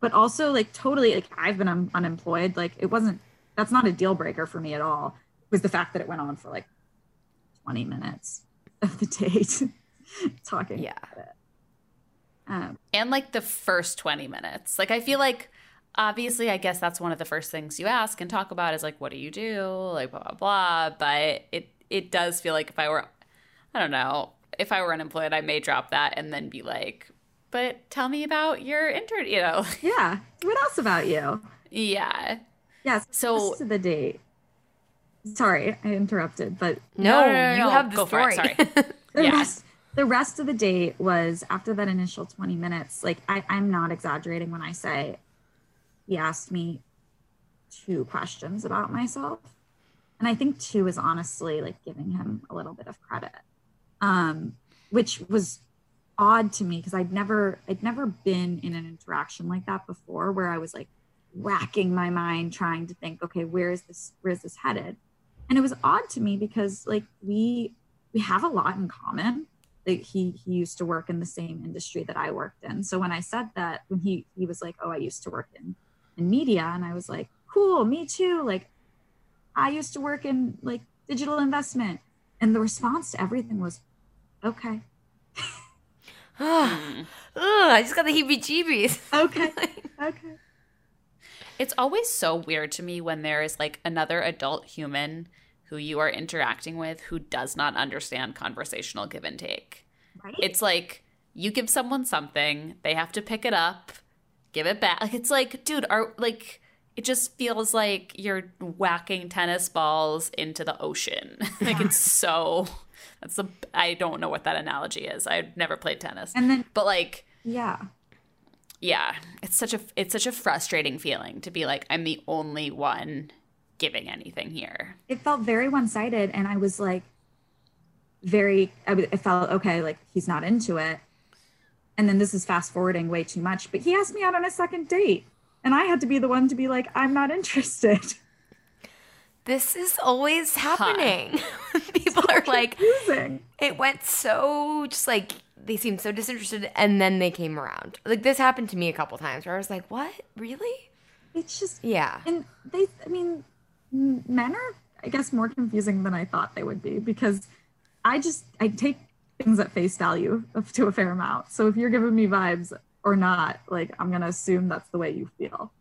But also like totally like i've been un- unemployed. Like it wasn't that's not a deal breaker for me at all. It was the fact that it went on for like 20 minutes of the date talking Yeah. About it. um, And like the first 20 minutes. Like I feel like obviously I guess that's one of the first things you ask and talk about is like what do you do? Like blah blah blah. But it it does feel like if I were I don't know, if I were unemployed, I may drop that and then be like, but tell me about your intern, you know. yeah what else about you yeah. yes So- to the date sorry i interrupted but no, No, no, no, you no, have the go for it, story. sorry. the Yeah. rest the rest of the date was after that initial 20 minutes like I, i'm not exaggerating when i say he asked me two questions about myself. And i think two is honestly like giving him a little bit of credit um which was odd to me because i'd never i'd never been in an interaction like that before where i was like racking my mind trying to think okay where is this where is this headed? And it was odd to me because like we we have a lot in common like he he used to work in the same industry that I worked in. So when I said that, when he he was like, "Oh, I used to work in in media," and I was like, "Cool, me too." Like, I used to work in like digital investment, and the response to everything was, "Okay, Ugh, I just got the heebie-jeebies. okay, okay." It's always so weird to me when there is like another adult human who you are interacting with who does not understand conversational give and take. Right? It's like you give someone something, they have to pick it up, give it back. Like it's like, dude, are like it just feels like you're whacking tennis balls into the ocean. like it's so that's the I don't know what that analogy is. I've never played tennis. and then But like yeah, yeah, it's such a it's such a frustrating feeling to be like I'm the only one giving anything here. it felt very one-sided, and I was like, very. I w- it felt okay, like he's not into it. And then this is fast forwarding way too much, but he asked me out on a second date, and I had to be the one to be like, I'm not interested. This is always happening. People are like, Confusing. it went so just like they seemed so disinterested, and then they came around. Like this happened to me a couple times where I was like, "What? Really?" It's just Yeah. and they i mean m- men are i guess more confusing than i thought they would be because i just i take things at face value to a fair amount so if you're giving me vibes or not like i'm gonna assume that's the way you feel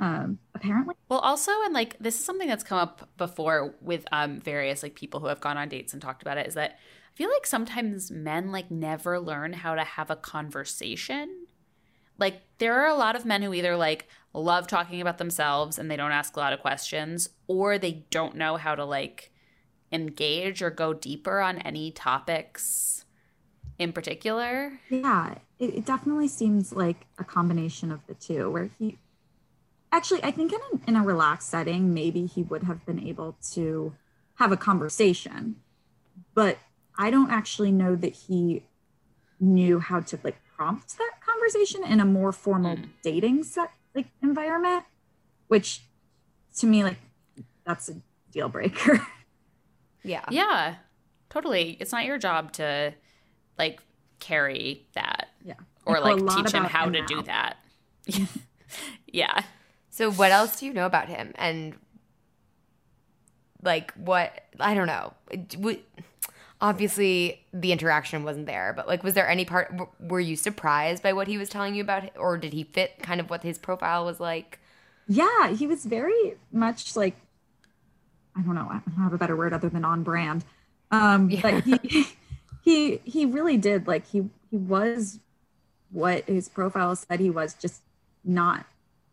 um apparently Well, also, and like this is something that's come up before with um various like people who have gone on dates and talked about it is that I feel like sometimes men like never learn how to have a conversation. Like there are a lot of men who either like love talking about themselves and they don't ask a lot of questions or they don't know how to like engage or go deeper on any topics in particular? Yeah, it, it definitely seems like a combination of the two where he actually I think in a, in a relaxed setting maybe he would have been able to have a conversation. But I don't actually know that he knew how to like prompt that conversation in a more formal Mm. dating set like environment, which to me like that's a deal breaker. Yeah. Yeah, totally. It's not your job to like carry that yeah. or I know a like teach him how him to now. do that. yeah. So what else do you know about him? And like what I don't know. W- Obviously, the interaction wasn't there, but like, was there any part? w- Were you surprised by what he was telling you about, or did he fit kind of what his profile was like? Yeah, he was very much like I don't know, I don't have a better word other than on brand. Um but he he he really did like he he was what his profile said he was just not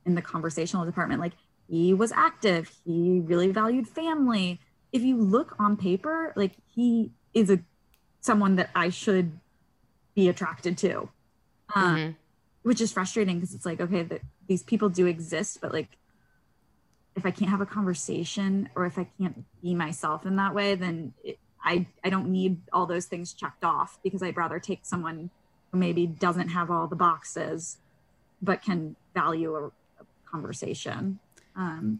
in the conversational department like he was active, he really valued family. If you look on paper, like he is a someone that I should be attracted to. Um, Mhm. which is frustrating because it's like okay that these people do exist but like if i can't have a conversation or if i can't be myself in that way then it, i i don't need all those things checked off because i'd rather take someone who maybe doesn't have all the boxes but can value a, a conversation um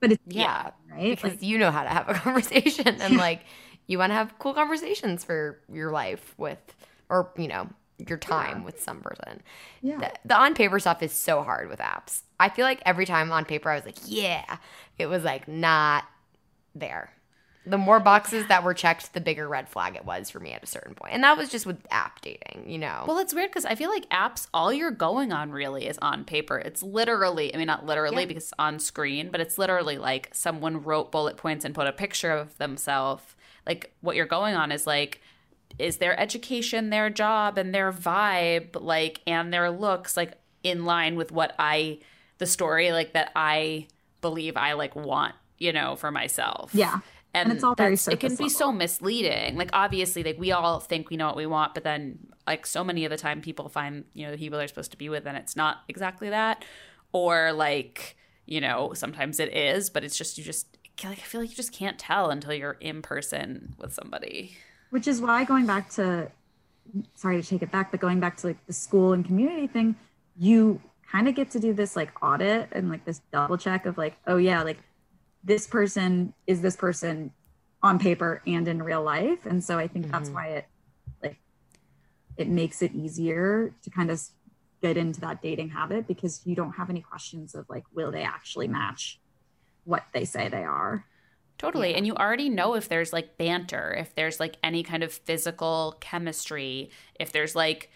but it's Yeah, right because like you know how to have a conversation, and like you want to have cool conversations for your life with, or you know, your time with some person. yeah the, the on paper stuff is so hard with apps. I feel like every time on paper I was like, yeah, it was like not there. The more boxes that were checked, the bigger red flag it was for me at a certain point. And that was just with app dating, you know. Well, it's weird because I feel like apps, all you're going on really is on paper. It's literally, I mean, not literally Yeah. because it's on screen, but it's literally like someone wrote bullet points and put a picture of themselves. Like what you're going on is like, is their education, their job, and their vibe, like, and their looks, like, in line with what I, the story, like, that I believe I, like, want, you know, for myself. yeah. And, it's all very it can surface be so misleading. Like obviously like we all think we know what we want but then like so many of the time people find you know the people they're supposed to be with and it's not exactly that. Or like you know sometimes it is but it's just you just like i feel like you just can't tell until you're in person with somebody which is why going back to sorry to take it back but going back to like the school and community thing you kind of get to do this like audit and like this double check of like oh yeah like this person is this person on paper and in real life and so i think that's Mhm. why it like it makes it easier to kind of get into that dating habit because you don't have any questions of like will they actually match what they say they are Totally. Yeah. And you already know if there's like banter, if there's like any kind of physical chemistry, if there's like,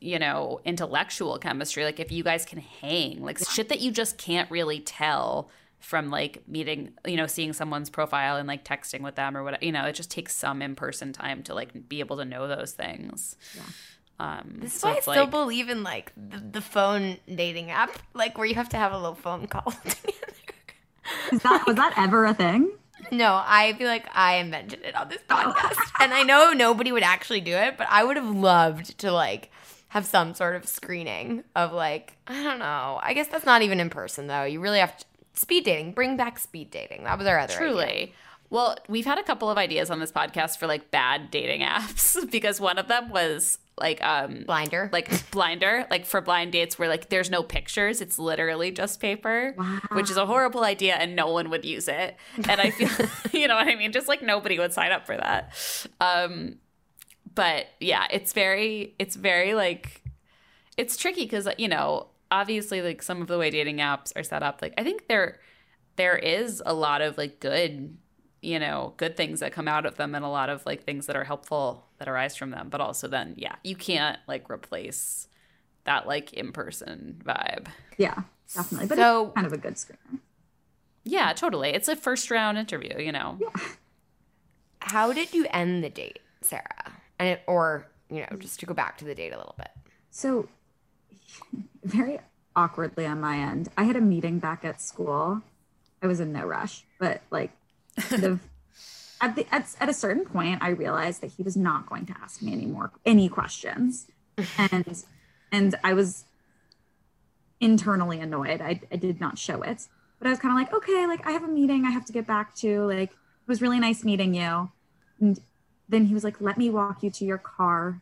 you know, intellectual chemistry, like if you guys can hang, like shit that you just can't really tell from like meeting, you know, seeing someone's profile and like texting with them or whatever. You know, it just takes some in person time to like be able to know those things. Um, this is so why I still like- believe in like the, the phone dating app, like where you have to have a little phone call together. Is that was that ever a thing No, I feel like I invented it on this podcast. and I know nobody would actually do it, but I would have loved to like have some sort of screening of like, I don't know. I guess that's not even in person though. You really have to speed dating. Bring back speed dating. That was our other Truly. idea. Well, we've had a couple of ideas on this podcast for like bad dating apps because one of them was like um Blinder. like blinder, like for blind dates where like there's no pictures, it's literally just paper, which is a horrible idea and no one would use it. And I feel you know what I mean, just like nobody would sign up for that. Um but yeah, it's very it's very like it's tricky cuz you know, obviously like some of the way dating apps are set up, like I think there there is a lot of like good you know good things that come out of them and a lot of like things that are helpful that arise from them but also then yeah you can't like replace that like in-person vibe Yeah, definitely. But So- it's kind of a good screener. yeah totally it's a first round interview you know Yeah. How did you end the date, Sarah? And it, or, you know, just to go back to the date a little bit. So, very awkwardly on my end, I had a meeting back at school. I was in no rush, but like, kind of at the at, at a certain point I realized that he was not going to ask me any more any questions. and and I was internally annoyed. I, I did not show it. But I was kind of like, okay, like I have a meeting I have to get back to. Like it was really nice meeting you. And then he was like, let me walk you to your car.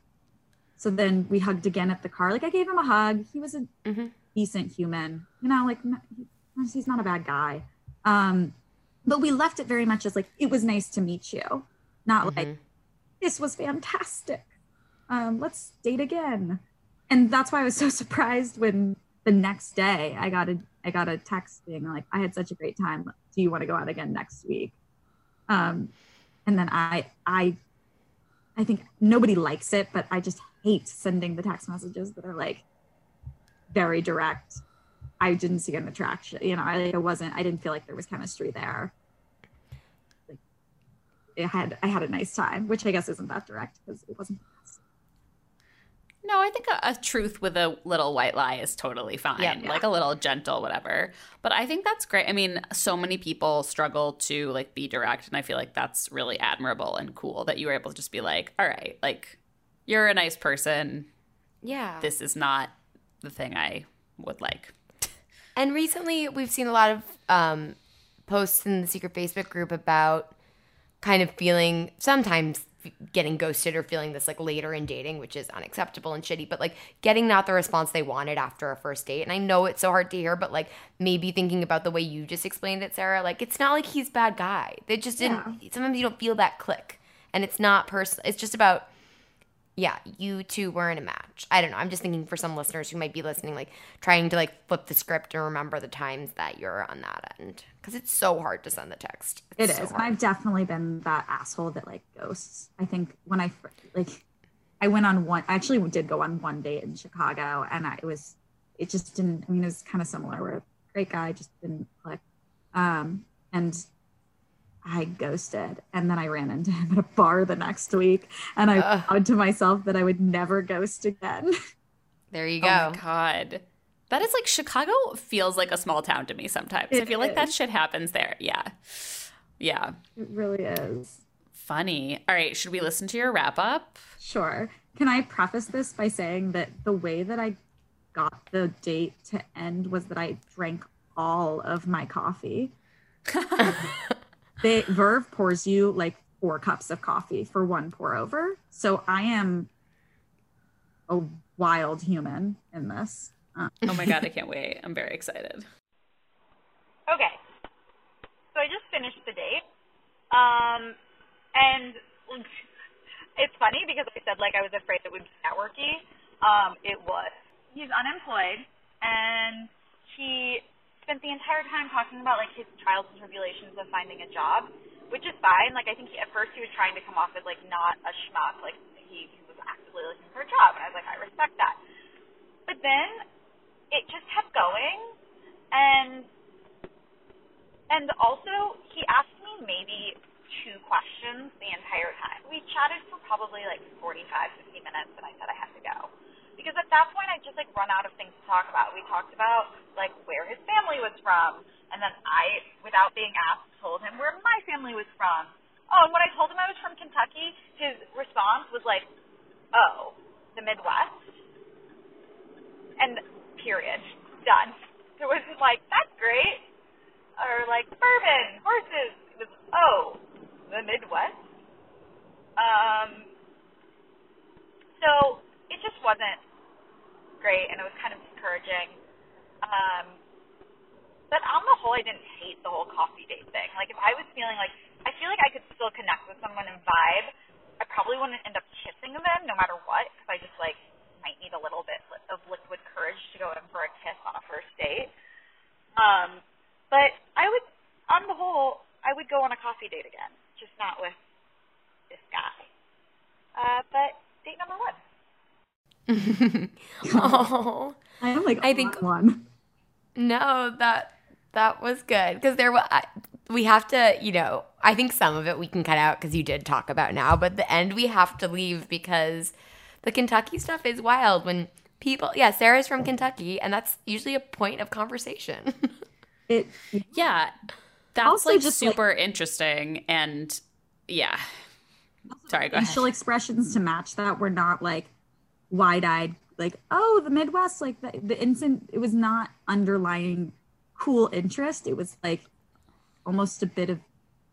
So then we hugged again at the car. Like I gave him a hug. He was a Mhm. decent human, you know, like he's not a bad guy. Um, but we left it very much as like, it was nice to meet you. Not like, this was fantastic. Um, let's date again. And that's why I was so surprised when the next day I got a I got a text being like, I had such a great time. Do you want to go out again next week? Um, and then I I I think nobody likes it, but I just hate sending the text messages that are like very direct. I didn't see an attraction, you know. I like, it wasn't. I didn't feel like there was chemistry there. Like, it had I had a nice time, which I guess isn't that direct because it wasn't. No, I think a, a truth with a little white lie is totally fine. Yeah. Like a little gentle, whatever. But I think that's great. I mean, so many people struggle to like be direct, and I feel like that's really admirable and cool that you were able to just be like, all right, like you're a nice person. Yeah. This is not the thing I would like. And recently, we've seen a lot of um, posts in the secret Facebook group about kind of feeling sometimes getting ghosted or feeling this like later in dating, which is unacceptable and shitty, but like getting not the response they wanted after a first date. And I know it's so hard to hear, but like maybe thinking about the way you just explained it, Sarah, like it's not like he's a bad guy. They just didn't, sometimes you don't feel that click. And it's not personal, it's just about yeah, you two were in a match. I don't know. I'm just thinking for some listeners who might be listening, like trying to like flip the script and remember the times that you're on that end because it's so hard to send the text. It's is. so hard. I've definitely been that asshole that like ghosts. I think when I like, I went on one. I actually did go on one date in Chicago, and I, it was, it just didn't. I mean, it was kind of similar. Where a great guy just didn't click, um, and I ghosted, and then I ran into him at a bar the next week, and I Ugh. vowed to myself that I would never ghost again. there you Oh go. my god. That is like Chicago feels like a small town to me sometimes. I It feel like that shit happens there. Yeah. Yeah. it really is. Funny. All right, should we listen to your wrap up? Sure. Can I preface this by saying that the way that I got the date to end was that I drank all of my coffee. they Verve pours you like four cups of coffee for one pour over. So I am a wild human in this. Uh, Oh my god, I can't wait. I'm very excited. Okay. So I just finished the date. Um, and it's funny because I said like I was afraid it would be networky. Um, it was. He's unemployed and he spent the entire time talking about like his trials and tribulations of finding a job, which is fine. Like I think he, at first he was trying to come off as like not a schmuck, like he, he was actively looking for a job, and I was like, I respect that. But then it just kept going, and and also, he asked me maybe two questions the entire time. We chatted for probably like 45, 50 minutes, and I said I had to go. Because at that point, I just like run out of things to talk about. We talked about like where his family was from, and then I, without being asked, told him where my family was from. Oh, and when I told him I was from Kentucky, his response was like, "Oh, the Midwest," and period, done. It wasn't like that's great or like bourbon, horses. It was oh, the Midwest. Um, so it just wasn't great, and it was kind of discouraging. Um, but on the whole, I didn't hate the whole coffee date thing. Like if I was feeling like I feel like I could still connect with someone and vibe, I probably wouldn't end up kissing them no matter what, because I just like might need a little bit of liquid courage to go in for a kiss on a first date. Um, but I would, on the whole, I would go on a coffee date again, just not with this guy. Uh, but date number one. oh I am like I think- one. no, that that was good because there was. We have to, you know, I think some of it we can cut out because you did talk about now, but the end we have to leave because the Kentucky stuff is wild. When people, yeah, Sarah's from Kentucky, and that's usually a point of conversation. It Yeah. That's Also like just, like- super interesting and yeah. Sorry, go ahead. facial expressions to match that were not like wide-eyed like oh the midwest like the, the instant it was not underlying cool interest it was like almost a bit of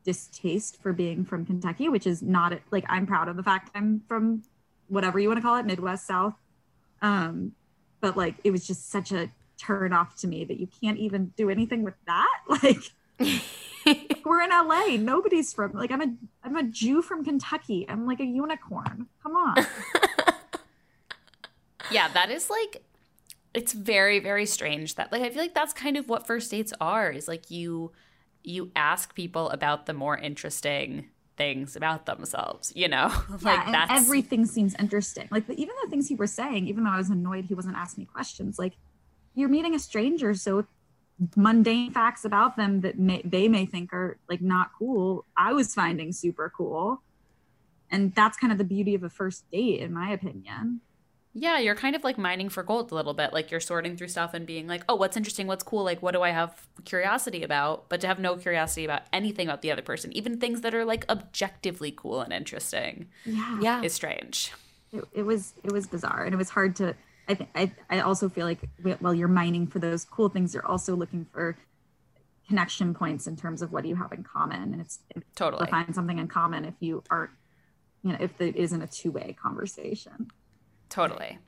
distaste for being from kentucky which is not like i'm proud of the fact i'm from whatever you want to call it midwest south um but like it was just such a turn off to me that you can't even do anything with that like we're in LA. Nobody's from like I'm a I'm a Jew from Kentucky. I'm like a unicorn. Come on. yeah, that is like it's very very strange that like I feel like that's kind of what first dates are is like you you ask people about the more interesting things about themselves, you know? like yeah, that's everything seems interesting. Like the, even the things he was saying, even though I was annoyed he wasn't asking me questions, like you're meeting a stranger, so mundane facts about them that may, they may think are like not cool i was finding super cool and that's kind of the beauty of a first date in my opinion yeah you're kind of like mining for gold a little bit like you're sorting through stuff and being like oh what's interesting? What's cool? Like what do i have curiosity about? But to have no curiosity about anything about the other person even things that are like objectively cool and interesting yeah. Yeah. is strange. It, it was it was bizarre and it was hard to I think I, I also feel like while you're mining for those cool things, you're also looking for connection points in terms of what do you have in common, and it's totally. to find something in common if you aren't, you know, if it isn't a two way conversation. Totally.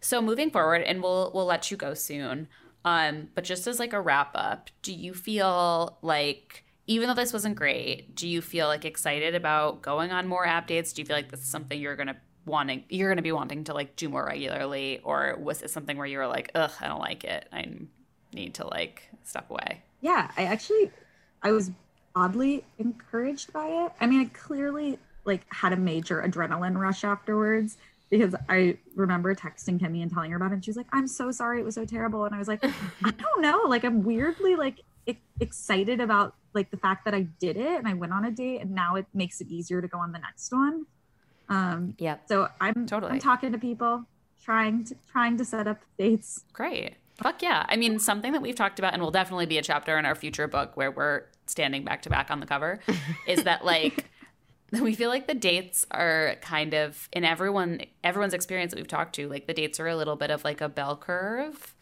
So moving forward, and we'll we'll let you go soon. Um, but just as like a wrap up, do you feel like even though this wasn't great, do you feel like excited about going on more app dates? Do you feel like this is something you're gonna wanting you're to be wanting to like do more regularly or was it something where you were like ugh i don't like it i need to like step away yeah i actually i was oddly encouraged by it i mean i clearly like had a major adrenaline rush afterwards because I remember texting Kimmy and telling her about it. And she was like, "I'm so sorry, it was so terrible." And I was like, "I don't know, like I'm weirdly like excited about like the fact that I did it and I went on a date, and now it makes it easier to go on the next one." Um, yeah. So I'm totally I'm talking to people, trying to trying to set up dates. Great. Fuck yeah. I mean, something that we've talked about and will definitely be a chapter in our future book where we're standing back to back on the cover is that like we feel like the dates are kind of in everyone everyone's experience that we've talked to, like the dates are a little bit of like a bell curve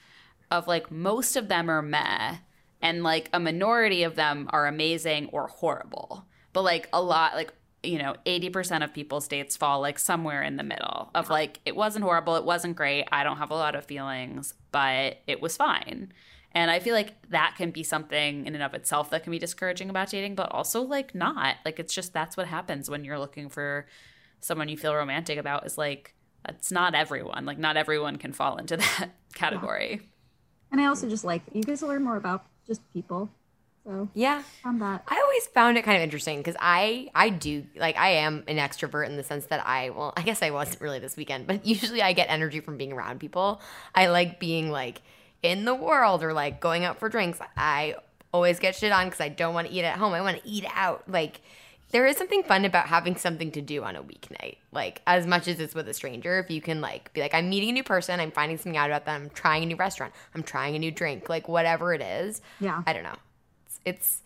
of like most of them are meh and like a minority of them are amazing or horrible. But like a lot like you know, 80% of people's dates fall like somewhere in the middle of like, it wasn't horrible, it wasn't great, I don't have a lot of feelings, but it was fine. And I feel like that can be something in and of itself that can be discouraging about dating, but also like not. Like, it's just that's what happens when you're looking for someone you feel romantic about, is like, it's not everyone. Like, not everyone can fall into that category. And I also just like, you guys learn more about just people so yeah, found that. I always found it kind of interesting because I I do like I am an extrovert in the sense that I well I guess I wasn't really this weekend, but usually I get energy from being around people. I like being like in the world or like going out for drinks. I always get shit on because I don't want to eat at home. I want to eat out. Like there is something fun about having something to do on a weeknight. Like as much as it's with a stranger, if you can like be like, I'm meeting a new person, I'm finding something out about them, I'm trying a new restaurant, I'm trying a new drink, like whatever it is. Yeah. I don't know it's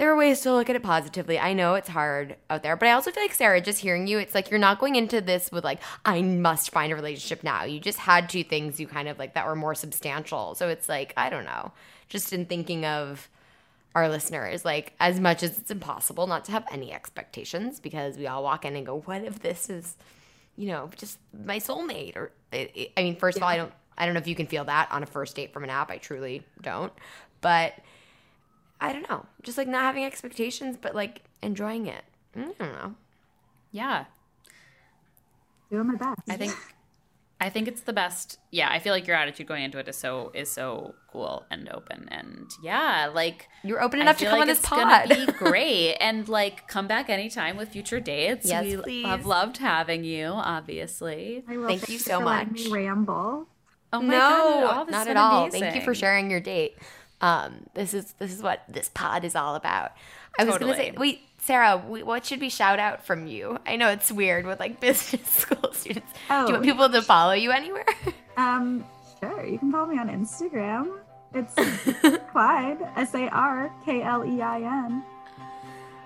there are ways to look at it positively. I know it's hard out there, but I also feel like Sarah, just hearing you, it's like you're not going into this with like, I must find a relationship now. You just had two things you kind of like that were more substantial. So it's like, I don't know, just in thinking of our listeners, like as much as it's impossible not to have any expectations because we all walk in and go, what if this is, you know, just my soulmate? Or, I mean, first of all, I don't, I don't know if you can feel that on a first date from an app. I truly don't. But I don't know, just like not having expectations, but like enjoying it. Mm, I don't know. Yeah. Doing my best. I think I think it's the best. Yeah, I feel like your attitude going into it is so is so cool and open and yeah, like you're open enough to come like on this pod. Gonna be great and like come back anytime with future dates. Yes, we please. have loved having you. Obviously, thank you so much. ramble. Oh my no, god, not at all. Amazing. Thank you for sharing your date. Um, this is this is what this pod is all about. I was gonna say, wait, Sarah, what should we shout out from you? I know it's weird with like business school students. Oh. Do you want people to follow you anywhere? Um, sure. You can follow me on Instagram. It's Clyde S A R K L E I N.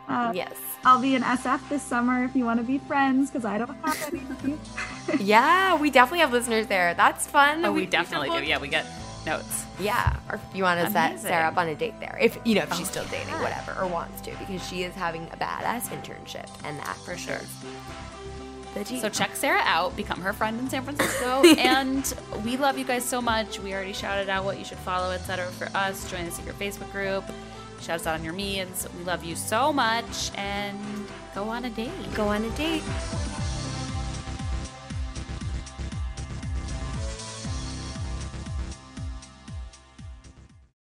Uh, Yes. I'll be in SF this summer if you want to be friends because I don't have any. Yeah, we definitely have listeners there. That's fun. Oh, we should definitely do. Yeah, we get notes. Yeah, or if you want to set Sarah up on a date there, if you know if she's Oh, still dating, yeah. whatever, or wants to, because she is having a badass internship, and that for sure. So check Sarah out, become her friend in San Francisco, and we love you guys so much. We already shouted out what you should follow, etc. For us, join the secret Facebook group, shout us out on your means. We love you so much, and go on a date. go on a date.